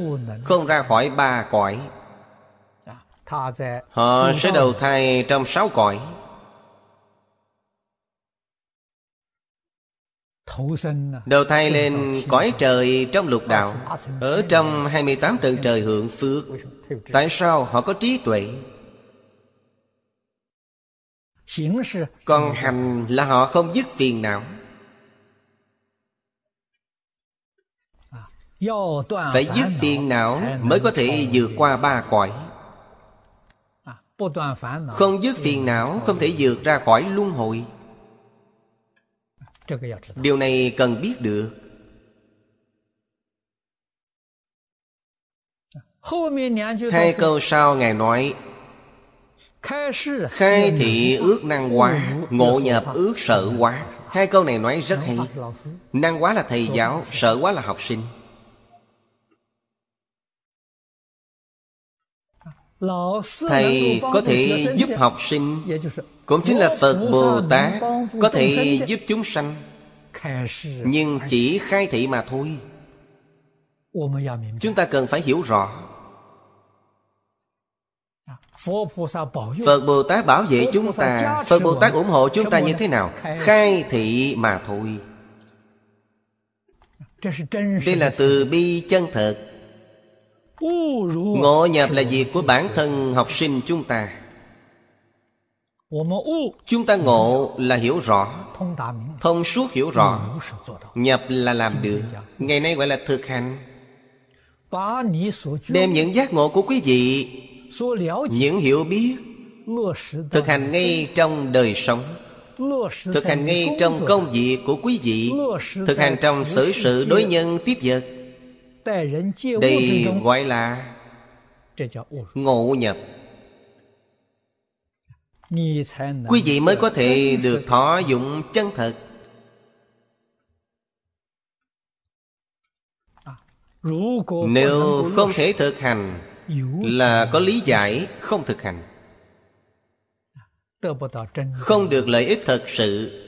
Không ra khỏi ba cõi。Họ sẽ đầu thai trong sáu cõi。Đầu thai lên cõi trời trong lục đạo Ở trong 28 tầng trời hưởng phước。Tại sao họ có trí tuệ Còn hành là họ không dứt phiền não Phải dứt phiền não Mới có thể vượt qua ba cõi. Không dứt phiền não Không thể vượt ra khỏi luân hồi. Điều này cần biết được. Hai câu sau Ngài nói Khai thị ước năng hóa Ngộ nhập ước sợ hóa. Hai câu này nói rất hay. Năng hóa là thầy giáo Sợ hóa là học sinh. Thầy có thể giúp học sinh Cũng chính là Phật Bồ Tát Có thể giúp chúng sanh. Nhưng chỉ khai thị mà thôi. Chúng ta cần phải hiểu rõ Phật Bồ Tát bảo vệ chúng ta. Phật Bồ Tát ủng hộ chúng ta như thế nào? Khai thị mà thôi. Đây là từ bi chân thật Ngộ nhập là việc của bản thân học sinh chúng ta. Chúng ta ngộ là hiểu rõ. Thông suốt hiểu rõ. Nhập là làm được. Ngày nay gọi là thực hành. Đem những giác ngộ của quý vị Những hiểu biết Thực hành ngay trong đời sống Thực hành ngay trong công việc của quý vị Thực hành trong xử sự đối nhân tiếp vật. đây gọi là ngộ nhập. Quý vị mới có thể được thọ dụng chân thật. Nếu không thể thực hành Là có lý giải không thực hành. Không được lợi ích thật sự.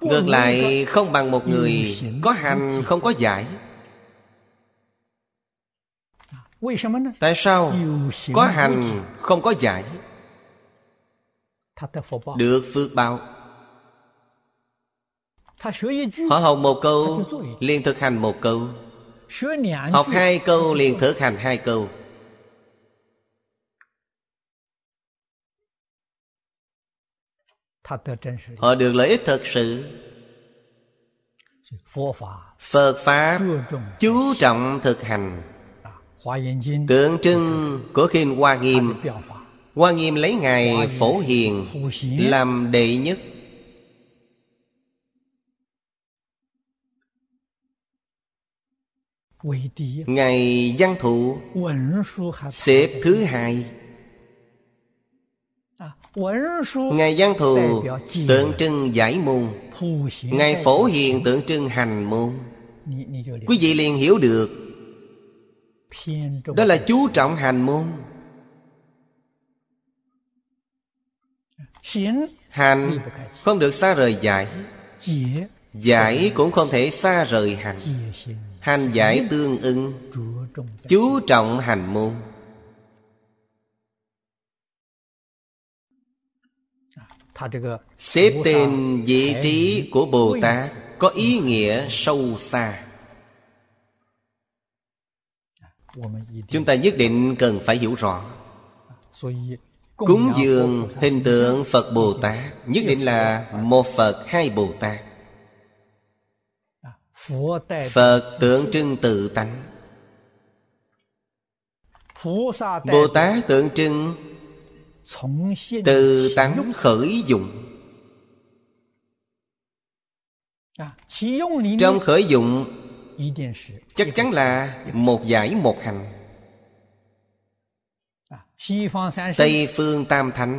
Ngược lại không bằng một người Có hành không có giải. Tại sao Có hành không có giải? Được phước báo. Họ học một câu liền thực hành một câu Học hai câu liền thực hành hai câu. Họ được lợi ích thật sự. Phật Pháp chú trọng thực hành. Tượng trưng của Kinh Hoa Nghiêm. Hoa Nghiêm lấy Ngài Phổ Hiền Làm đệ nhất Ngài Văn Thụ, Xếp thứ hai. Ngài Giang Thù tượng trưng giải môn. Ngài Phổ Hiền, tượng trưng hành môn. Quý vị liền hiểu được. Đó là chú trọng hành môn. Hành không được xa rời giải. Giải cũng không thể xa rời hành. Hành giải tương ưng, Chú trọng hành môn. Xếp tên vị trí của Bồ Tát Có ý nghĩa sâu xa. Chúng ta nhất định cần phải hiểu rõ. Cúng dường hình tượng Phật Bồ Tát Nhất định là một Phật, hai Bồ Tát. Phật tượng trưng tự tánh. Bồ Tát tượng trưng từ tánh khởi dụng. Trong khởi dụng chắc chắn là một giải một hành. Tây phương tam thánh.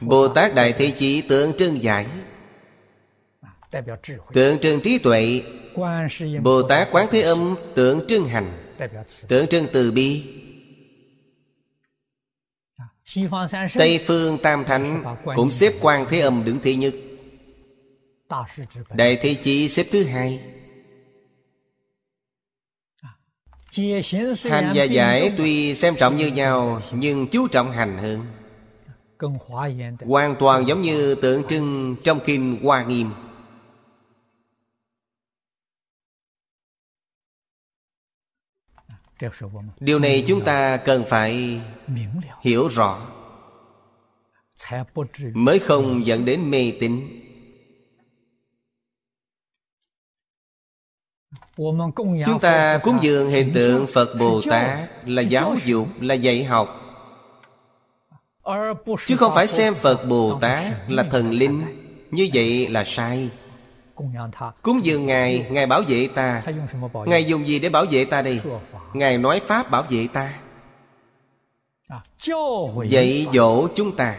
Bồ tát đại thế chí tượng trưng giải tượng trưng trí tuệ bồ tát quán thế âm tượng trưng hành. Tượng trưng từ bi. Tây phương tam thánh cũng xếp quan thế âm đứng thứ nhất. Đại thế chí xếp thứ hai. Hành và giải tuy xem trọng như nhau nhưng chú trọng hành hơn. Hoàn toàn giống như tượng trưng trong kinh hoa nghiêm điều này chúng ta cần phải hiểu rõ. Mới không dẫn đến mê tín. Chúng ta cúng dường hiện tượng phật bồ tát là giáo dục là dạy học. Chứ không phải xem phật bồ tát là thần linh như vậy là sai Cúng dường Ngài Ngài bảo vệ ta Ngài dùng gì để bảo vệ ta đây? Ngài nói Pháp bảo vệ ta Dạy dỗ chúng ta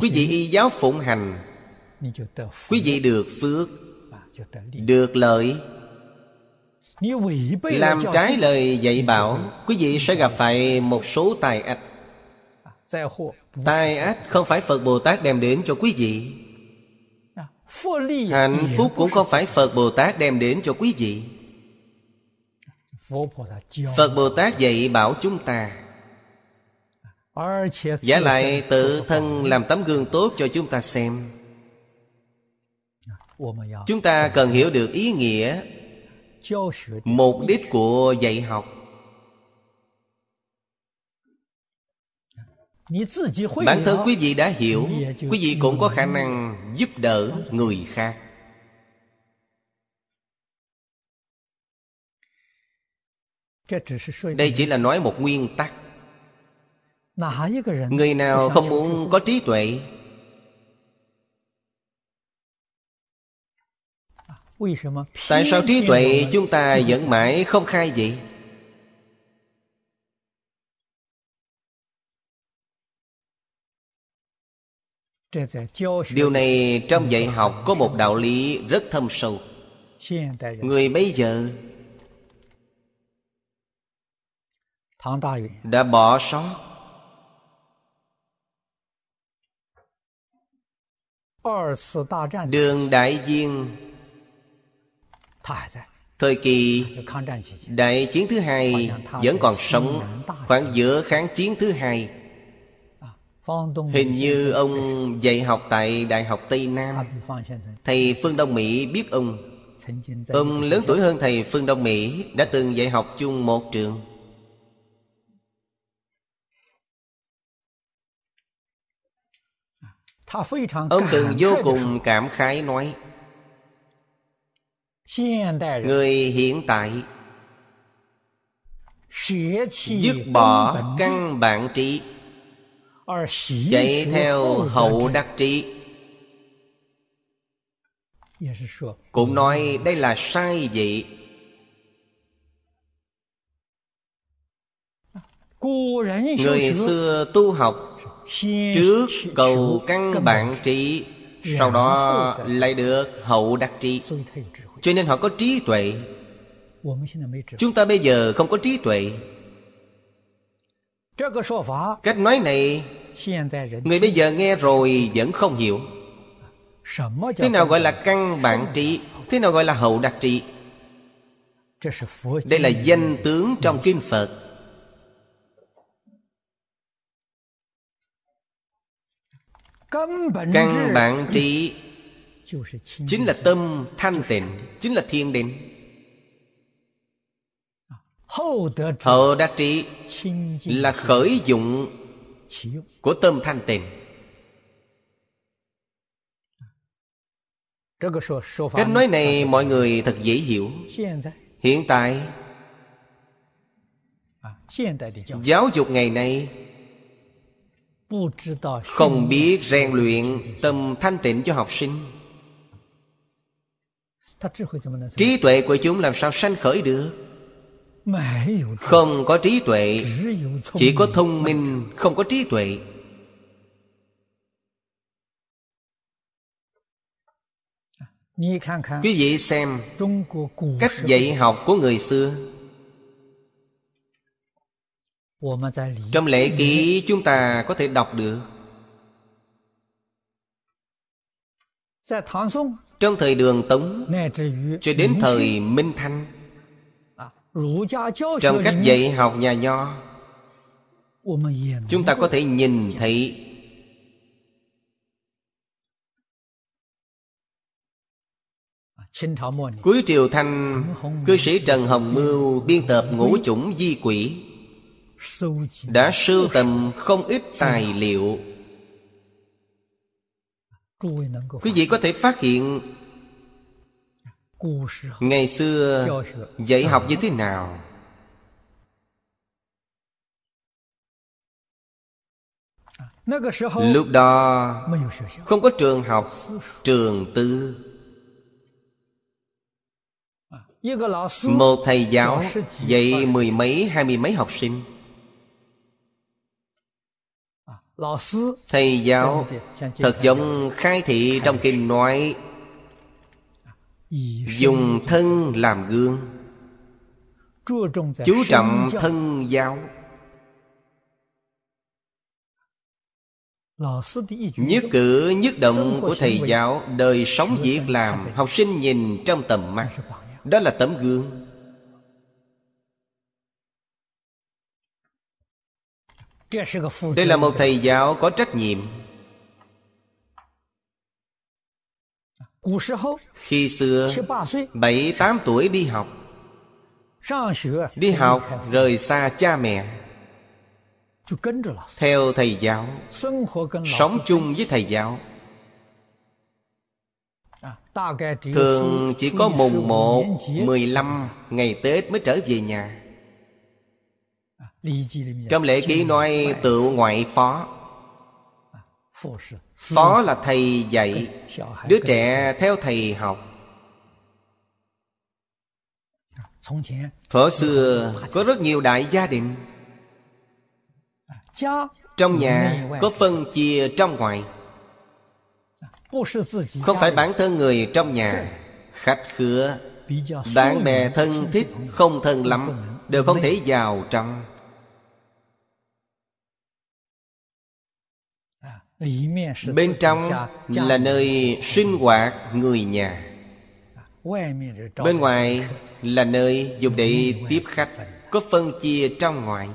Quý vị y giáo phụng hành。Quý vị được phước. Được lợi. Làm trái lời dạy bảo Quý vị sẽ gặp phải một số tài ách. Tai ách không phải Phật Bồ Tát đem đến cho quý vị Hạnh phúc cũng không phải Phật Bồ Tát đem đến cho quý vị. Phật Bồ Tát dạy bảo chúng ta. Giả lại tự thân làm tấm gương tốt cho chúng ta xem. Chúng ta cần hiểu được ý nghĩa Mục đích của dạy học Bản thân quý vị đã hiểu Quý vị cũng có khả năng giúp đỡ người khác. Đây chỉ là nói một nguyên tắc. Người nào không muốn có trí tuệ? Tại sao trí tuệ chúng ta vẫn mãi không khai vậy? Điều này trong dạy học có một đạo lý rất thâm sâu người bây giờ đã bỏ sót đường đại viên thời kỳ đại chiến thứ hai vẫn còn sống khoảng giữa kháng chiến thứ hai Hình như ông dạy học tại Đại học Tây Nam. Thầy Phương Đông Mỹ biết ông. Ông lớn tuổi hơn thầy Phương Đông Mỹ Đã từng dạy học chung một trường. Ông từng vô cùng cảm khái nói Người hiện tại Dứt bỏ căn bản trí chạy theo hậu đắc trí. Cũng nói đây là sai vậy người xưa tu học trước cầu căn bản trí sau đó lại được hậu đắc trí. Cho nên họ có trí tuệ. Chúng ta bây giờ không có trí tuệ Cách nói này Người bây giờ nghe rồi vẫn không hiểu. Thế nào gọi là căn bản trị Thế nào gọi là hậu đặc trị Đây là danh tướng trong Kinh Phật. Căn bản trị Chính là tâm thanh tịnh Chính là thiên định Hậu đắc trí là khởi dụng của tâm thanh tịnh. Cách nói này mọi người thật dễ hiểu. Hiện tại Giáo dục ngày nay Không biết rèn luyện tâm thanh tịnh cho học sinh. Trí tuệ của chúng làm sao sanh khởi được Không có trí tuệ Chỉ có thông minh Không có trí tuệ. Quý vị xem Cách dạy học của người xưa. Trong lễ ký chúng ta có thể đọc được. Trong thời đường Tống Cho đến thời Minh Thanh Trong cách dạy học nhà nho Chúng ta có thể nhìn thấy Cuối triều Thanh Cư sĩ Trần Hồng Mưu Biên tập ngũ chủng di quỷ Đã sưu tầm không ít tài liệu. Quý vị có thể phát hiện Ngày xưa dạy học như thế nào? Lúc đó Không có trường học Trường tư. Một thầy giáo dạy mười mấy hai mươi mấy học sinh. Thầy giáo thật giống khai thị trong kinh nói dùng thân làm gương. Chú trọng thân giáo. Nhất cử, nhất động của thầy giáo, đời sống việc làm, học sinh nhìn trong tầm mắt. Đó là tấm gương. Đây là một thầy giáo có trách nhiệm. Khi xưa bảy tám tuổi đi học. đi học rời xa cha mẹ. theo thầy giáo. sống chung với thầy giáo. Thường chỉ có mùng 1, 15 ngày Tết mới trở về nhà. Trong lễ ký nói tự ngoại phó Phó là thầy dạy Đứa trẻ theo thầy học. Thuở xưa có rất nhiều đại gia đình. Trong nhà có phân chia trong ngoài. Không phải bản thân người trong nhà. Khách khứa Bạn bè thân thích Không thân lắm Đều không thể vào trong Bên trong là nơi sinh hoạt người nhà. Bên ngoài là nơi dùng để tiếp khách Có phân chia trong ngoài.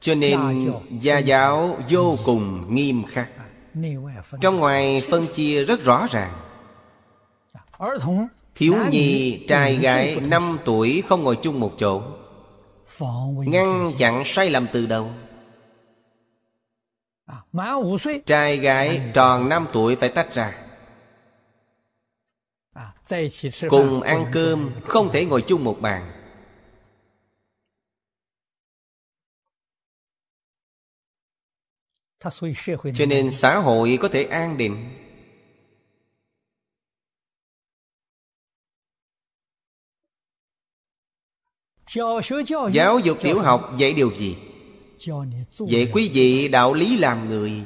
cho nên gia giáo vô cùng nghiêm khắc. Trong ngoài phân chia rất rõ ràng thiếu nhi trai gái năm tuổi không ngồi chung một chỗ. Ngăn chặn sai lầm từ đầu trai gái tròn năm tuổi phải tách ra. Cùng ăn cơm không thể ngồi chung một bàn. Cho nên xã hội có thể an định giáo dục tiểu học dạy điều gì? dạy quý vị đạo lý làm người.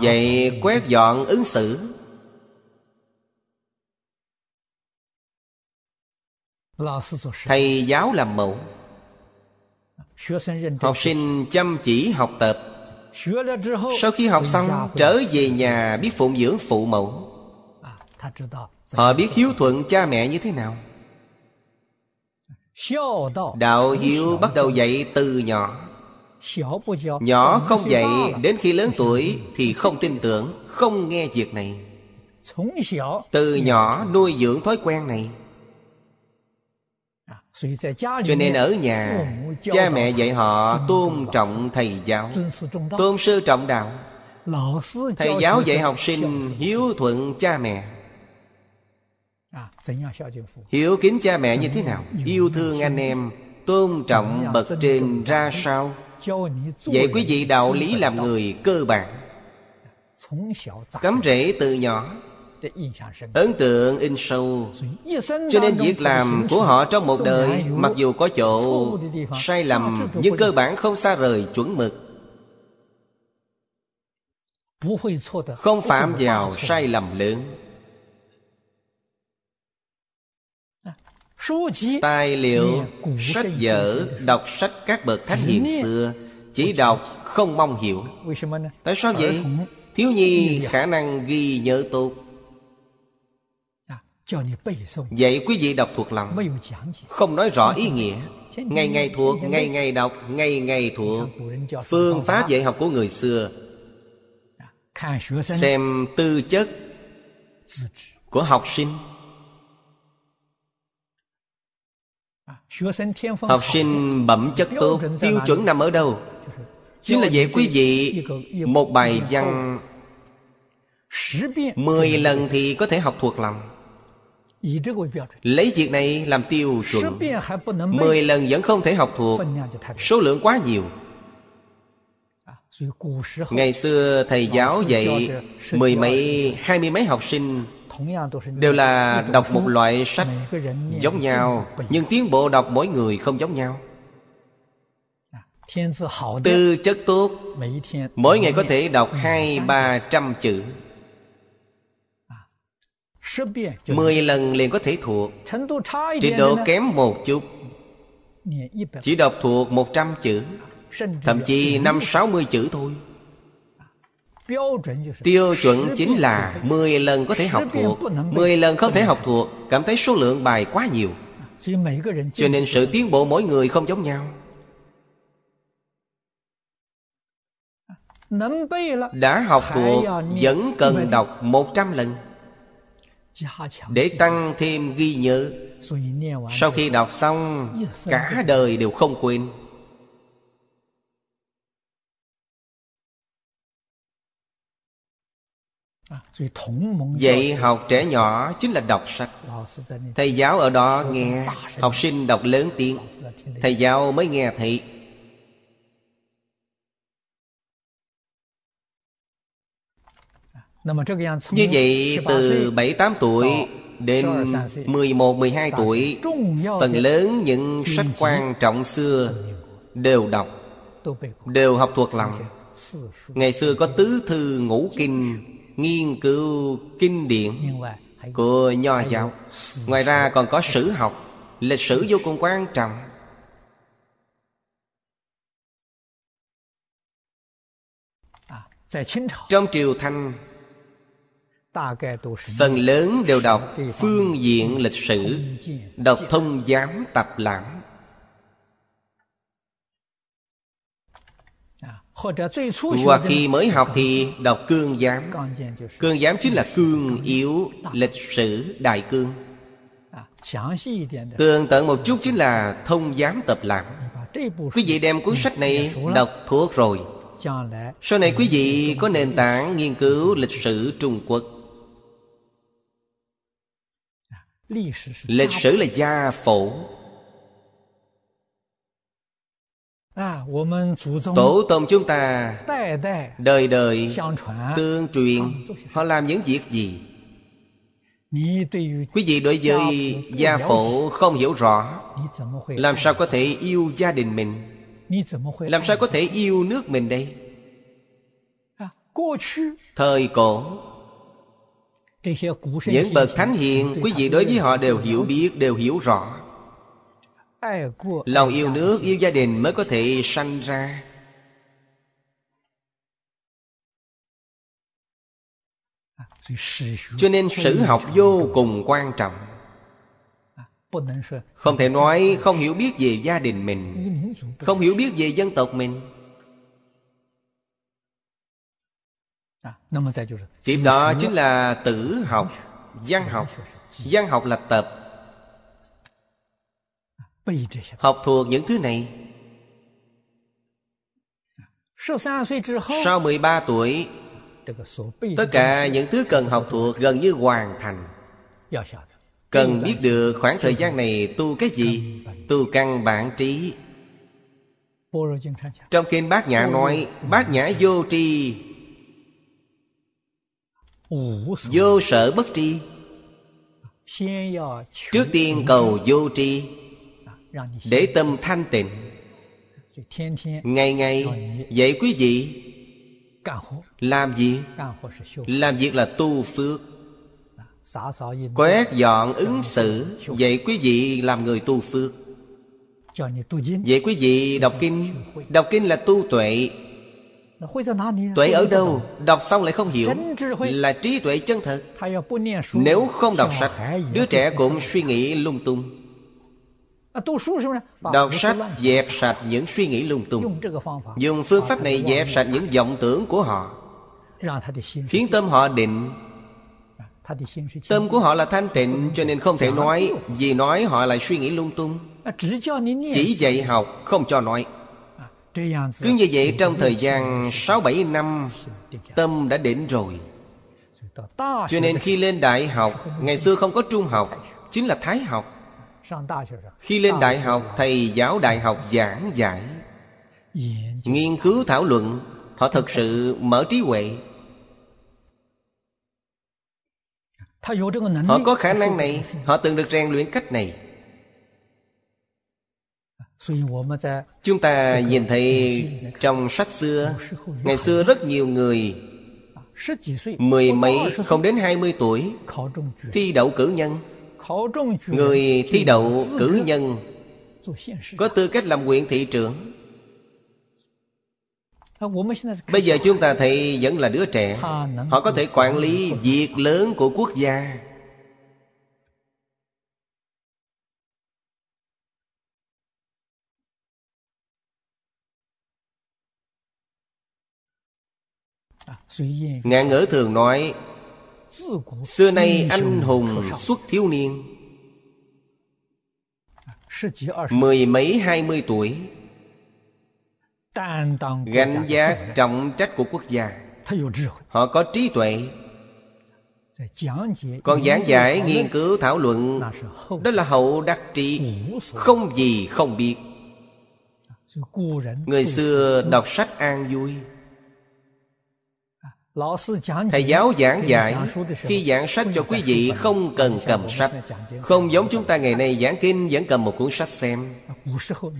Dạy quét dọn ứng xử. Thầy giáo làm mẫu. học sinh chăm chỉ học tập. sau khi học xong trở về nhà biết phụng dưỡng phụ mẫu họ biết hiếu thuận cha mẹ như thế nào? Đạo hiếu bắt đầu dạy từ nhỏ. Nhỏ không dạy đến khi lớn tuổi thì không tin tưởng, không nghe việc này. Từ nhỏ nuôi dưỡng thói quen này. Cho nên ở nhà, cha mẹ dạy họ tôn trọng thầy giáo, tôn sư trọng đạo. Thầy giáo dạy học sinh hiếu thuận cha mẹ hiếu kính cha mẹ như thế nào? yêu thương anh em tôn trọng bậc trên ra sao? Dạy quý vị đạo lý làm người cơ bản. Cắm rễ từ nhỏ. Ấn tượng in sâu. Cho nên việc làm của họ trong một đời mặc dù có chỗ sai lầm nhưng cơ bản không xa rời chuẩn mực. Không phạm vào sai lầm lớn tài liệu sách vở đọc sách các bậc thánh hiền xưa chỉ đọc không mong hiểu. Tại sao vậy? thiếu nhi khả năng ghi nhớ tốt. Vậy quý vị đọc thuộc lòng. Không nói rõ ý nghĩa. Ngày ngày thuộc, ngày ngày đọc, ngày ngày thuộc. Phương pháp dạy học của người xưa. Xem tư chất. Của học sinh Học sinh bẩm chất tốt Tiêu chuẩn nằm ở đâu? Chính là dạy quý vị Một bài văn Mười lần thì có thể học thuộc lòng. Lấy việc này làm tiêu chuẩn. Mười lần vẫn không thể học thuộc. Số lượng quá nhiều. Ngày xưa thầy giáo dạy Mười mấy, hai mươi mấy học sinh Đều là đọc một loại sách Giống nhau Nhưng tiến bộ đọc mỗi người không giống nhau. Tư chất tốt Mỗi ngày có thể đọc hai ba trăm chữ. Mười lần liền có thể thuộc. Trình độ kém một chút. Chỉ đọc thuộc một trăm chữ. Thậm chí năm sáu mươi chữ thôi Tiêu chuẩn chính là mười lần có thể học thuộc mười lần không thể học thuộc Cảm thấy số lượng bài quá nhiều. Cho nên sự tiến bộ mỗi người không giống nhau. Đã học thuộc Vẫn cần đọc một trăm lần. Để tăng thêm ghi nhớ. sau khi đọc xong cả đời đều không quên Dạy học trẻ nhỏ chính là đọc sách. Thầy giáo ở đó nghe Học sinh đọc lớn tiếng. Thầy giáo mới nghe thầy Như vậy từ 7-8 tuổi đến 11-12 tuổi Phần lớn những sách quan trọng xưa đều đọc Đều học thuộc lòng. Ngày xưa có tứ thư ngũ kinh Nghiên cứu kinh điển của nho giáo. Ngoài ra còn có sử học. Lịch sử vô cùng quan trọng. Trong triều Thanh Phần lớn đều đọc phương diện lịch sử Đọc thông giám tập lãm Hoặc khi mới học thì đọc cương giám. Cương giám chính là cương yếu lịch sử đại cương. Tường tận một chút chính là thông giám tập lãm Quý vị đem cuốn sách này đọc thuộc rồi. Sau này quý vị có nền tảng nghiên cứu lịch sử Trung Quốc. Lịch sử là gia phổ Tổ tông chúng ta Đời đời tương truyền Họ làm những việc gì？Quý vị đối với gia phổ không hiểu rõ Làm sao có thể yêu gia đình mình？Làm sao có thể yêu nước mình đây？Thời cổ những bậc thánh hiền Quý vị đối với họ đều hiểu biết Đều hiểu rõ Lòng yêu nước, yêu gia đình mới có thể sanh ra. Cho nên sử học vô cùng quan trọng. Không thể nói không hiểu biết về gia đình mình Không hiểu biết về dân tộc mình. Tiếp đó chính là tử học Văn học. Văn học là tập. Học thuộc những thứ này. Sau 13 tuổi Tất cả những thứ cần học thuộc gần như hoàn thành. Cần biết được khoảng thời gian này tu cái gì Tu căn bản trí. Trong kinh bát nhã nói Bát nhã vô tri. Vô sở bất tri. Trước tiên cầu vô tri Để tâm thanh tịnh. Ngày ngày dạy quý vị Làm gì? Làm việc là tu phước. Quét dọn ứng xử. Dạy quý vị làm người tu phước. Dạy quý vị đọc kinh. Đọc kinh là tu tuệ. Tuệ ở đâu? Đọc xong lại không hiểu. Là trí tuệ chân thật. Nếu không đọc sách Đứa trẻ cũng suy nghĩ lung tung Đọc sách dẹp sạch những suy nghĩ lung tung. Dùng phương pháp này dẹp sạch những vọng tưởng của họ. Khiến tâm họ định. Tâm của họ là thanh tịnh Cho nên không thể nói Vì nói họ lại suy nghĩ lung tung. Chỉ dạy học không cho nói. Cứ như vậy trong thời gian 6-7 năm Tâm đã đến rồi. Cho nên khi lên đại học Ngày xưa không có trung học. Chính là thái học Khi lên đại học Thầy giáo đại học giảng giải Nghiên cứu thảo luận Họ thật sự mở trí huệ. Họ có khả năng này Họ từng được rèn luyện cách này. Chúng ta nhìn thấy trong sách xưa Ngày xưa rất nhiều người Mười mấy không đến hai mươi tuổi Thi đậu cử nhân Người thi đậu cử nhân Có tư cách làm huyện thị trưởng. Bây giờ chúng ta thấy vẫn là đứa trẻ. Họ có thể quản lý việc lớn của quốc gia. Ngạn ngữ thường nói Xưa nay anh hùng xuất thiếu niên. Mười mấy hai mươi tuổi. Gánh giác trọng trách của quốc gia. Họ có trí tuệ. Còn giảng giải, nghiên cứu, thảo luận Đó là hậu đắc trí Không gì không biết. Người xưa đọc sách an vui Thầy giáo giảng dạy Khi giảng sách cho quý vị không cần cầm sách Không giống chúng ta ngày nay giảng kinh vẫn cầm một cuốn sách xem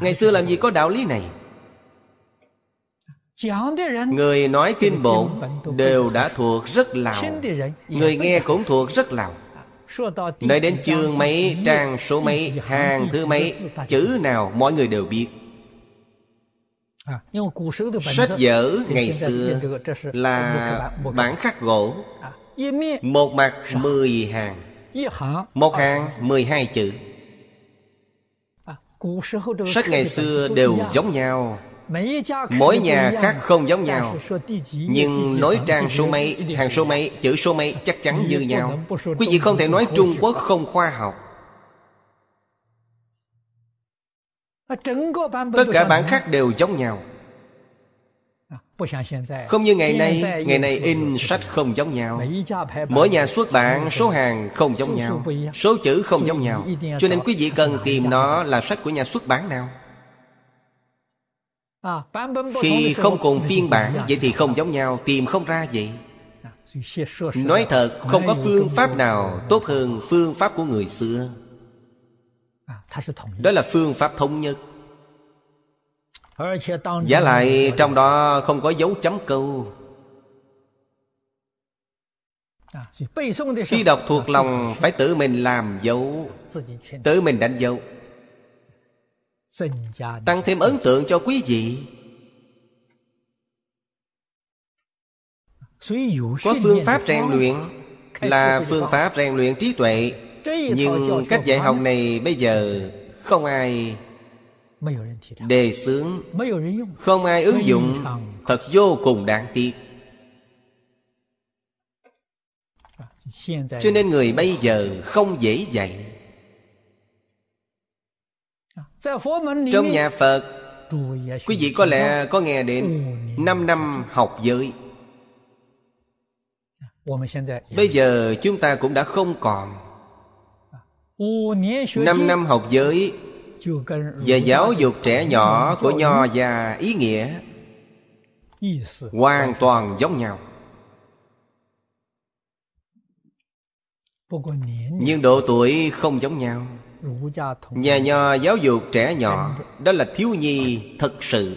Ngày xưa làm gì có đạo lý này？Người nói kinh bổn Đều đã thuộc rất lào Người nghe cũng thuộc rất lào。Nói đến chương mấy, trang số mấy, hàng thứ mấy Chữ nào mọi người đều biết Sách vở ngày xưa là bản khắc gỗ. Một mặt mười hàng. Một hàng mười hai chữ. Sách ngày xưa đều giống nhau. Mỗi nhà khác không giống nhau. Nhưng nói trang số mấy Hàng số mấy Chữ số mấy chắc chắn như nhau. Quý vị không thể nói Trung Quốc không khoa học Tất cả bản khác đều giống nhau. Không như ngày nay Ngày nay in sách không giống nhau. Mỗi nhà xuất bản số hàng không giống nhau. Số chữ không giống nhau. Cho nên quý vị cần tìm nó là sách của nhà xuất bản nào? Khi không cùng phiên bản Vậy thì không giống nhau Tìm không ra vậy Nói thật không có phương pháp nào Tốt hơn phương pháp của người xưa Đó là phương pháp thống nhất. Giả lại trong đó không có dấu chấm câu. Khi đọc thuộc lòng Phải tự mình làm dấu. Tự mình đánh dấu. Tăng thêm ấn tượng cho quý vị. Có phương pháp rèn luyện Là phương pháp rèn luyện trí tuệ Nhưng cách dạy học này bây giờ Không ai đề xướng Không ai ứng dụng Thật vô cùng đáng tiếc. Cho nên người bây giờ không dễ dạy. Trong nhà Phật Quý vị có lẽ có nghe đến 5 năm học giới. Bây giờ chúng ta cũng đã không còn Năm năm học giới Và giáo dục trẻ nhỏ của Nho già ý nghĩa. Hoàn toàn giống nhau. Nhưng độ tuổi không giống nhau. Nhà nho giáo dục trẻ nhỏ Đó là thiếu nhi thật sự.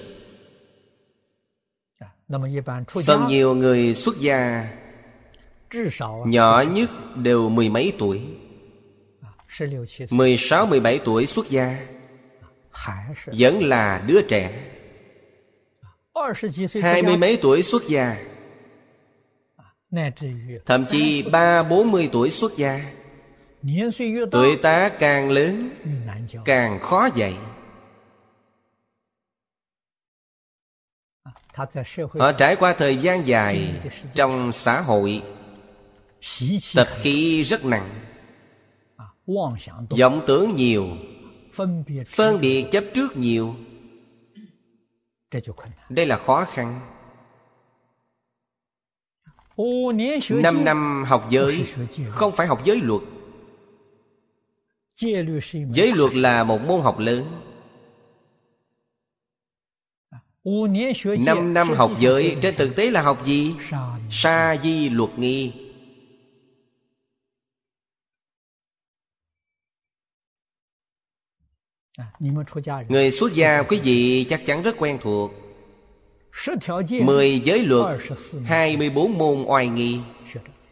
Phần nhiều người xuất gia Nhỏ nhất đều mười mấy tuổi Mười sáu, mười bảy tuổi xuất gia. Vẫn là đứa trẻ. Hai mươi mấy tuổi xuất gia. Thậm chí ba bốn mươi tuổi xuất gia. Tuổi tác càng lớn Càng khó dạy. Họ trải qua thời gian dài Trong xã hội Tập khí rất nặng vọng tưởng nhiều phân biệt chấp trước nhiều。đây là khó khăn. Năm năm học giới Không phải học giới luật. Giới luật là một môn học lớn. Năm năm học giới Trên thực tế là học gì? Sa di luật nghi Người xuất gia quý vị chắc chắn rất quen thuộc. Mười giới luật Hai mươi bốn môn oai nghi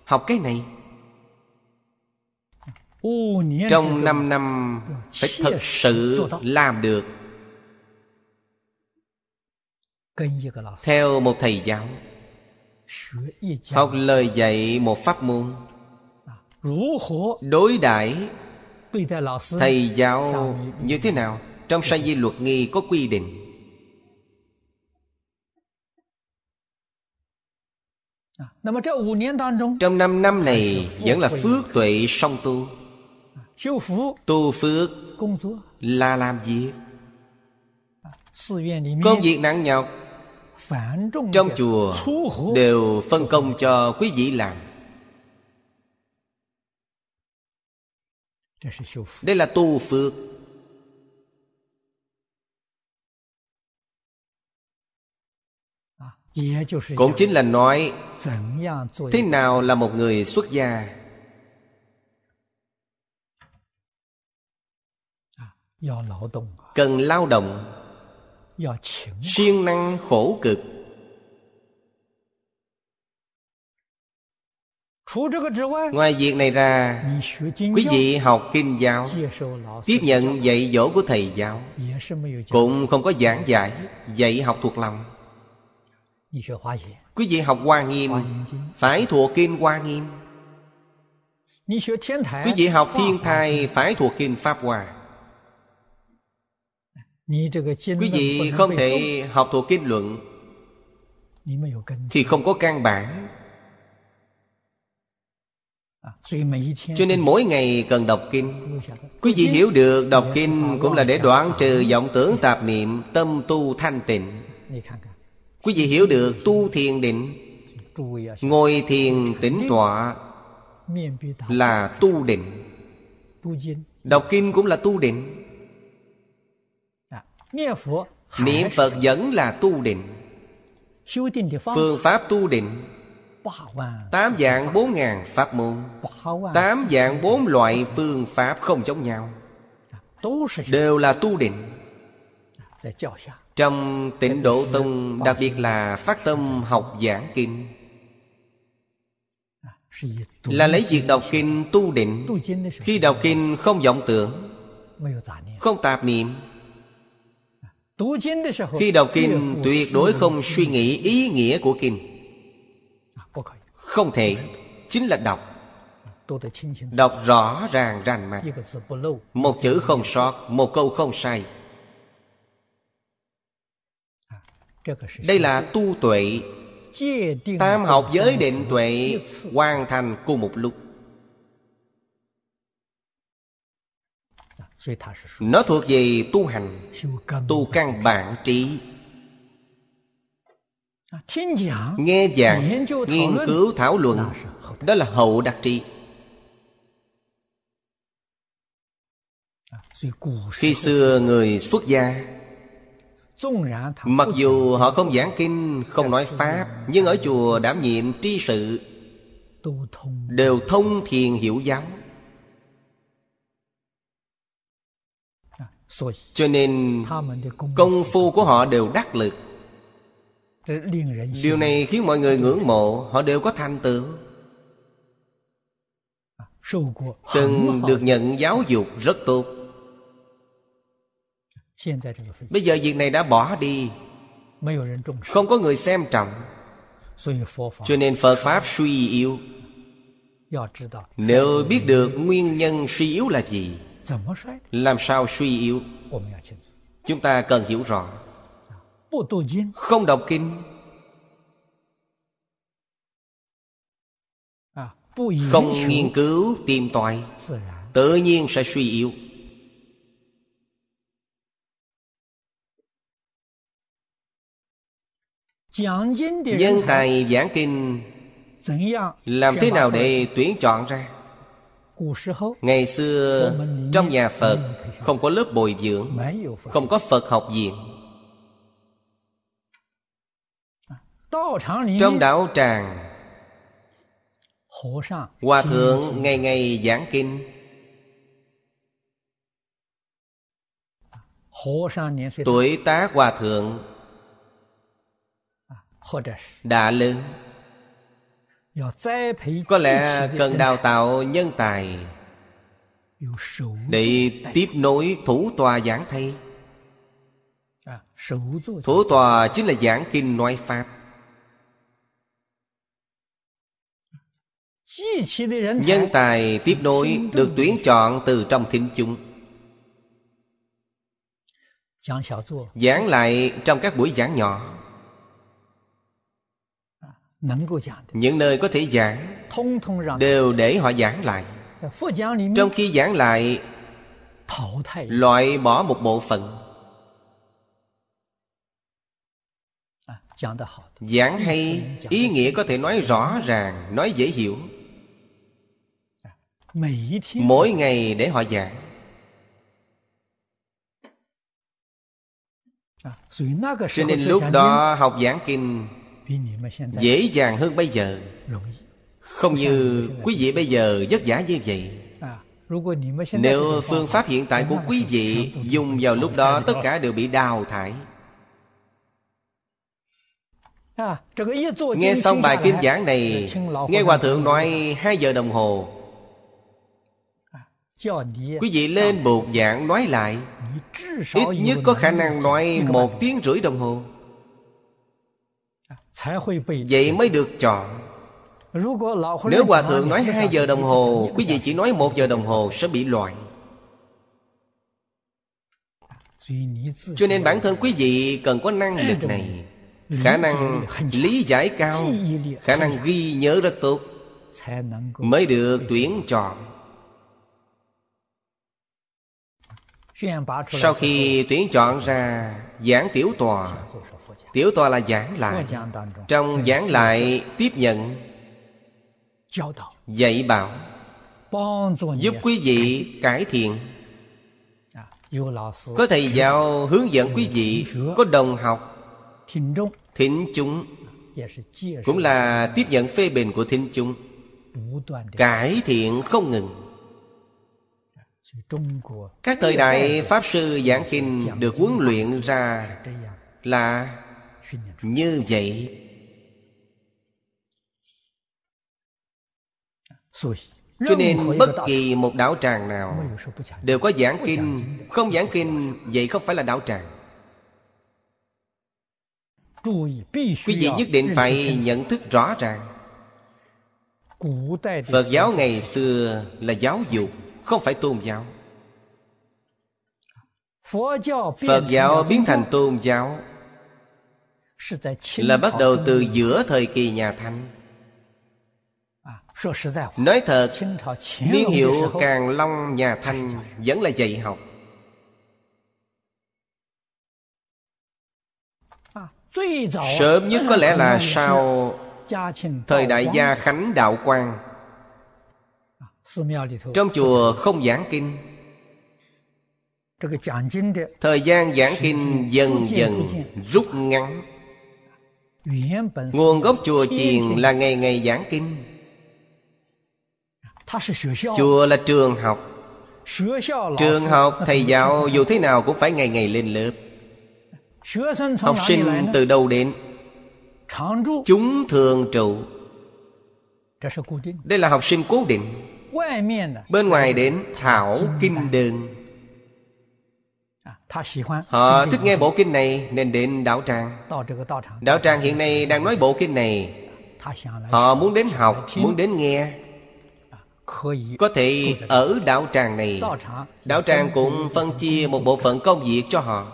Học cái này。Trong năm năm Phải thật sự làm được。Theo một thầy giáo。Học lời dạy một pháp môn。Đối đãi Thầy giáo như thế nào? Trong sa di luật nghi có quy định. Trong năm năm này Vẫn là phước tuệ song tu. Tu phước Là làm việc Công việc nặng nhọc. Trong chùa Đều phân công cho quý vị làm đây là tu phước. Cũng chính là nói thế nào là một người xuất gia? Cần lao động. Siêng năng khổ cực Ngoài việc này ra Quý vị học kinh giáo Tiếp nhận dạy dỗ của thầy giáo Cũng không có giảng giải Dạy học thuộc lòng. Quý vị học Hoa Nghiêm Phải thuộc kinh Hoa Nghiêm. Quý vị học Thiên Thai Phải thuộc kinh Pháp Hoa. Quý vị không thể học thuộc kinh luận Thì không có căn bản cho nên mỗi ngày cần đọc kinh. Quý vị hiểu được đọc kinh Cũng là để đoạn trừ vọng tưởng tạp niệm Tâm tu thanh tịnh. Quý vị hiểu được tu thiền định Ngồi thiền tĩnh tọa Là tu định. Đọc kinh cũng là tu định. Niệm Phật vẫn là tu định. Phương pháp tu định Tám dạng bốn ngàn pháp môn. Tám dạng bốn loại phương pháp không giống nhau. Đều là tu định. Trong tịnh độ tông Đặc biệt là phát tâm học giảng kinh. Là lấy việc đọc kinh tu định. Khi đọc kinh không vọng tưởng Không tạp niệm. Khi đọc kinh tuyệt đối không suy nghĩ ý nghĩa của kinh không thể, Chính là đọc. Đọc rõ ràng, rành mạch. Một chữ không sót, Một câu không sai. Đây là tu tuệ. Tam học giới định tuệ Hoàn thành cùng một lúc. Nó thuộc về tu hành, Tu căn bản trí. Nghe giảng Nghiên cứu thảo luận Đó là hậu đặc trị Khi xưa người xuất gia Mặc dù họ không giảng kinh Không nói Pháp Nhưng ở chùa đảm nhiệm tri sự Đều thông thiền hiểu giáo. Cho nên Công phu của họ đều đắc lực Điều này khiến mọi người ngưỡng mộ Họ đều có thành tựu. Từng được nhận giáo dục rất tốt. Bây giờ việc này đã bỏ đi. Không có người xem trọng. Cho nên Phật Pháp suy yếu. Nếu biết được nguyên nhân suy yếu là gì Làm sao suy yếu? Chúng ta cần hiểu rõ Không đọc kinh. Không nghiên cứu tìm tòi. Tự nhiên sẽ suy yếu. Nhân tài giảng kinh. Làm thế nào để tuyển chọn ra? Ngày xưa Trong nhà Phật Không có lớp bồi dưỡng Không có Phật học viện Trong đạo tràng Hòa thượng ngày ngày giảng kinh. Tuổi tác hòa thượng đã lớn. có lẽ cần đào tạo nhân tài để tiếp nối thủ tòa giảng thầy. thủ tòa chính là giảng kinh nói pháp nhân tài tiếp nối được tuyển chọn từ trong thính chúng. Giảng lại trong các buổi giảng nhỏ. Những nơi có thể giảng đều để họ giảng lại. trong khi giảng lại loại bỏ một bộ phận. Giảng hay ý nghĩa có thể nói rõ ràng nói dễ hiểu mỗi ngày để họ giảng. Cho nên lúc đó học giảng kinh dễ dàng hơn bây giờ. Không như quý vị bây giờ vất vả như vậy. Nếu phương pháp hiện tại của quý vị dùng vào lúc đó tất cả đều bị đào thải. Nghe xong bài kinh giảng này nghe hòa thượng nói hai giờ đồng hồ quý vị lên bục giảng nói lại. ít nhất có khả năng nói một tiếng rưỡi đồng hồ. Vậy mới được chọn. Nếu Hòa Thượng nói hai giờ đồng hồ Quý vị chỉ nói một giờ đồng hồ sẽ bị loại. Cho nên bản thân quý vị cần có năng lực này. Khả năng lý giải cao Khả năng ghi nhớ rất tốt Mới được tuyển chọn Sau khi tuyển chọn ra giảng tiểu tòa Tiểu tòa là giảng lại. Trong giảng lại tiếp nhận Dạy bảo Giúp quý vị cải thiện. Có thầy giáo hướng dẫn quý vị Có đồng học Thính chúng. Cũng là tiếp nhận phê bình của thính chúng. Cải thiện không ngừng Các thời đại Pháp Sư giảng kinh Được huấn luyện ra Là như vậy. Cho nên bất kỳ một đạo tràng nào đều có giảng kinh. không giảng kinh vậy không phải là đạo tràng. Quý vị nhất định phải nhận thức rõ ràng. Phật giáo ngày xưa là giáo dục không phải tôn giáo. Phật giáo biến thành tôn giáo. Là bắt đầu từ giữa thời kỳ nhà thanh. Nói thật niên hiệu càng long nhà thanh vẫn là dạy học. Sớm nhất có lẽ là sau thời đại gia khánh đạo quang trong chùa không giảng kinh. Thời gian giảng kinh dần dần rút ngắn. Nguồn gốc chùa chiền là ngày ngày giảng kinh. Chùa là trường học. Trường học thầy giáo dù thế nào cũng phải ngày ngày lên lớp. Học sinh từ đâu đến? Chúng thường trụ. Đây là học sinh cố định Bên ngoài đến thảo kinh đơn Họ thích nghe bộ kinh này nên đến đạo tràng Đạo tràng hiện nay đang nói bộ kinh này. Họ muốn đến học, muốn đến nghe. Có thể ở đạo tràng này. Đạo tràng cũng phân chia một bộ phận công việc cho họ.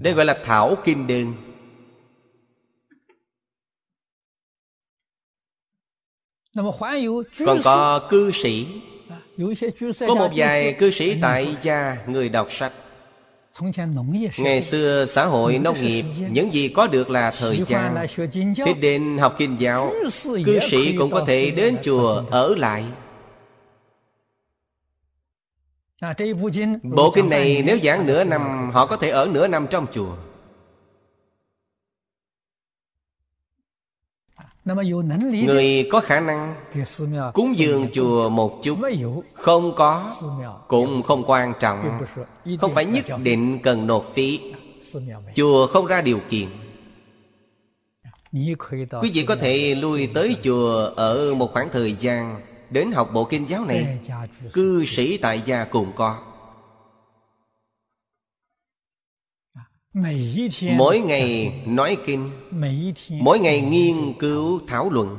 Đây gọi là thảo kinh đơn Còn có cư sĩ. Có một vài cư sĩ tại gia người đọc sách. Ngày xưa xã hội nông nghiệp Những gì có được là thời gian. Thế đến học kinh giáo Cư sĩ cũng có thể đến chùa ở lại. Bộ kinh này nếu giảng nửa năm Họ có thể ở nửa năm trong chùa Người có khả năng cúng dường chùa một chút. Không có Cũng không quan trọng. Không phải nhất định cần nộp phí. Chùa không ra điều kiện. Quý vị có thể lui tới chùa ở một khoảng thời gian Đến học bộ kinh giáo này. Cư sĩ tại gia cũng có Mỗi ngày nói kinh Mỗi ngày nghiên cứu thảo luận.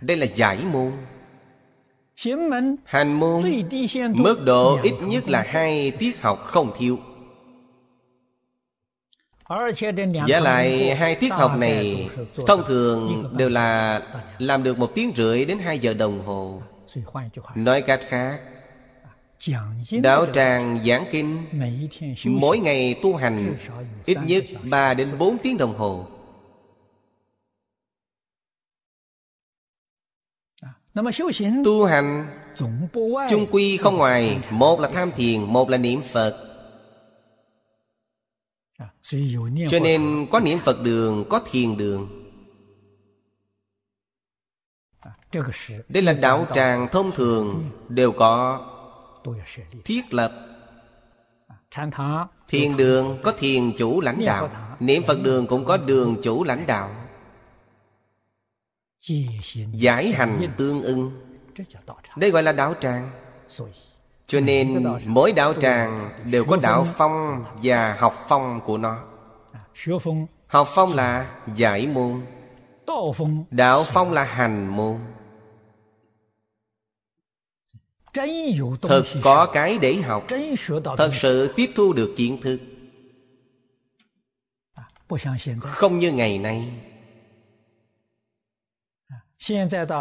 Đây là giải môn. Hành môn Mức độ ít nhất là hai tiết học không thiếu. Giả lại hai tiết học này Thông thường đều là Làm được một tiếng rưỡi đến hai giờ đồng hồ. Nói cách khác Đạo tràng giảng kinh Mỗi ngày tu hành Ít nhất 3 đến 4 tiếng đồng hồ. Tu hành Chung quy không ngoài Một là tham thiền Một là niệm Phật. Cho nên có niệm Phật đường Có thiền đường. Đây là đạo tràng thông thường Đều có thiết lập. Thiền đường có thiền chủ lãnh đạo. Niệm phật đường cũng có đường chủ lãnh đạo. Giải hành tương ưng. Đây gọi là đạo tràng. Cho nên mỗi đạo tràng đều có đạo phong. và học phong của nó. Học phong là giải môn. Đạo phong là hành môn Thật có cái để học. Thật sự tiếp thu được kiến thức. Không như ngày nay.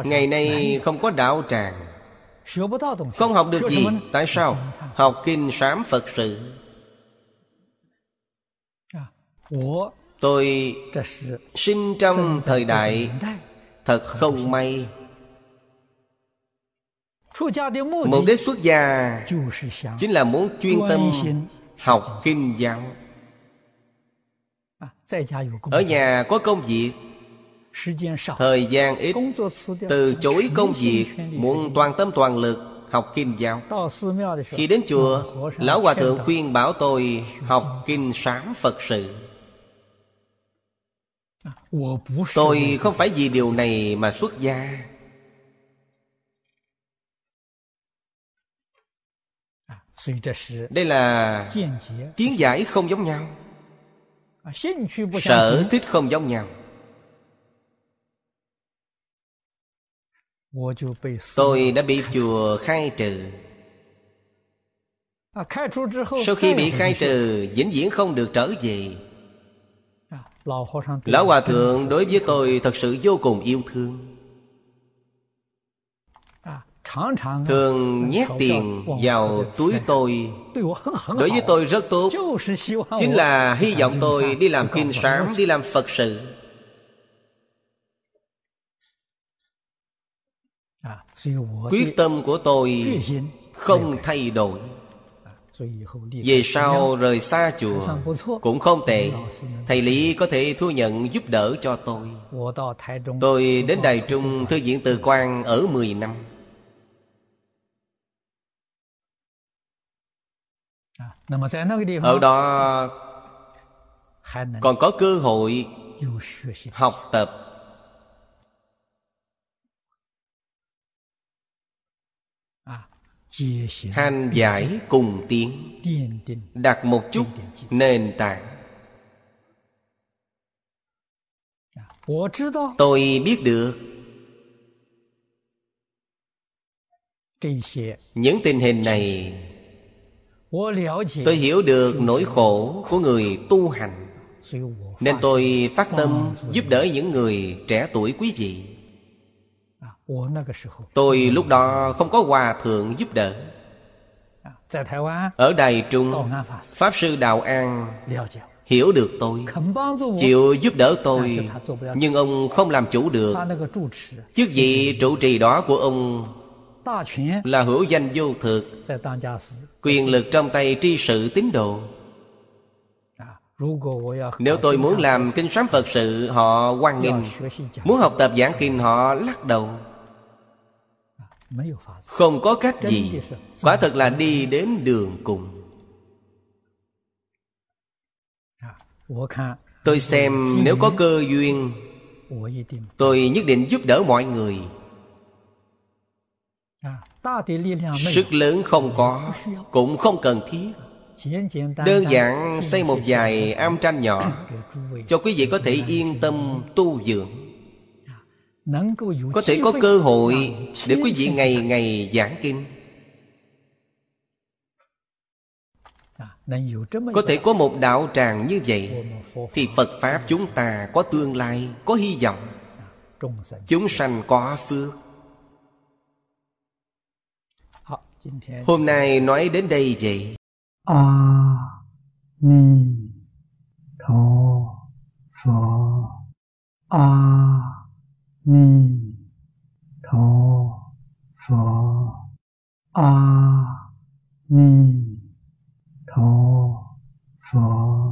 Ngày nay không có đạo tràng. Không học được gì. Tại sao? Học kinh sám Phật sự. Tôi sinh trong thời đại. Thật không may Mục đích xuất gia Chính là muốn chuyên tâm Học kinh giáo. Ở nhà có công việc. Thời gian ít. Từ chối công việc Muốn toàn tâm toàn lực Học kinh giáo. Khi đến chùa Lão Hòa Thượng khuyên bảo tôi Học kinh sáng Phật sự. Tôi không phải vì điều này mà xuất gia Đây là kiến giải không giống nhau. Sở thích không giống nhau. Tôi đã bị chùa khai trừ. Sau khi bị khai trừ Vĩnh viễn không được trở về. Lão Hòa Thượng đối với tôi Thật sự vô cùng yêu thương thường nhét tiền vào túi tôi。đối với tôi rất tốt。chính là hy vọng tôi đi làm kinh sáng đi làm phật sự。quyết tâm của tôi không thay đổi。về sau rời xa chùa Cũng không tệ。Thầy Lý có thể thu nhận giúp đỡ cho tôi。Tôi đến Đài Trung Thư viện Từ Quang ở 10 năm Ở đó. Còn có cơ hội Học tập. Hành giải cùng tiến Đặt một chút nền tảng. Tôi biết được. Những tình hình này Tôi hiểu được nỗi khổ của người tu hành. Nên tôi phát tâm giúp đỡ những người trẻ tuổi quý vị. Tôi lúc đó không có hòa thượng giúp đỡ. Ở Đài Trung Pháp Sư Đạo An Hiểu được tôi Chịu giúp đỡ tôi Nhưng ông không làm chủ được. Chức vị trụ trì đó của ông Là hữu danh vô thực Quyền lực trong tay tri sự tín đồ. Nếu tôi muốn làm kinh sám Phật sự Họ quan nghênh. Muốn học tập giảng kinh họ lắc đầu. không có cách gì. quả thật là đi đến đường cùng. tôi xem nếu có cơ duyên tôi nhất định giúp đỡ mọi người sức lớn không có cũng không cần thiết. Đơn giản xây một vài am tranh nhỏ cho quý vị có thể yên tâm tu dưỡng. Có thể có cơ hội để quý vị ngày ngày giảng kinh. Có thể có một đạo tràng như vậy thì phật pháp chúng ta có tương lai có hy vọng. Chúng sanh có phước Hôm nay nói đến đây vậy? A à, Ni Tho Phở A à, Ni Tho Phở A à, Ni Tho Phở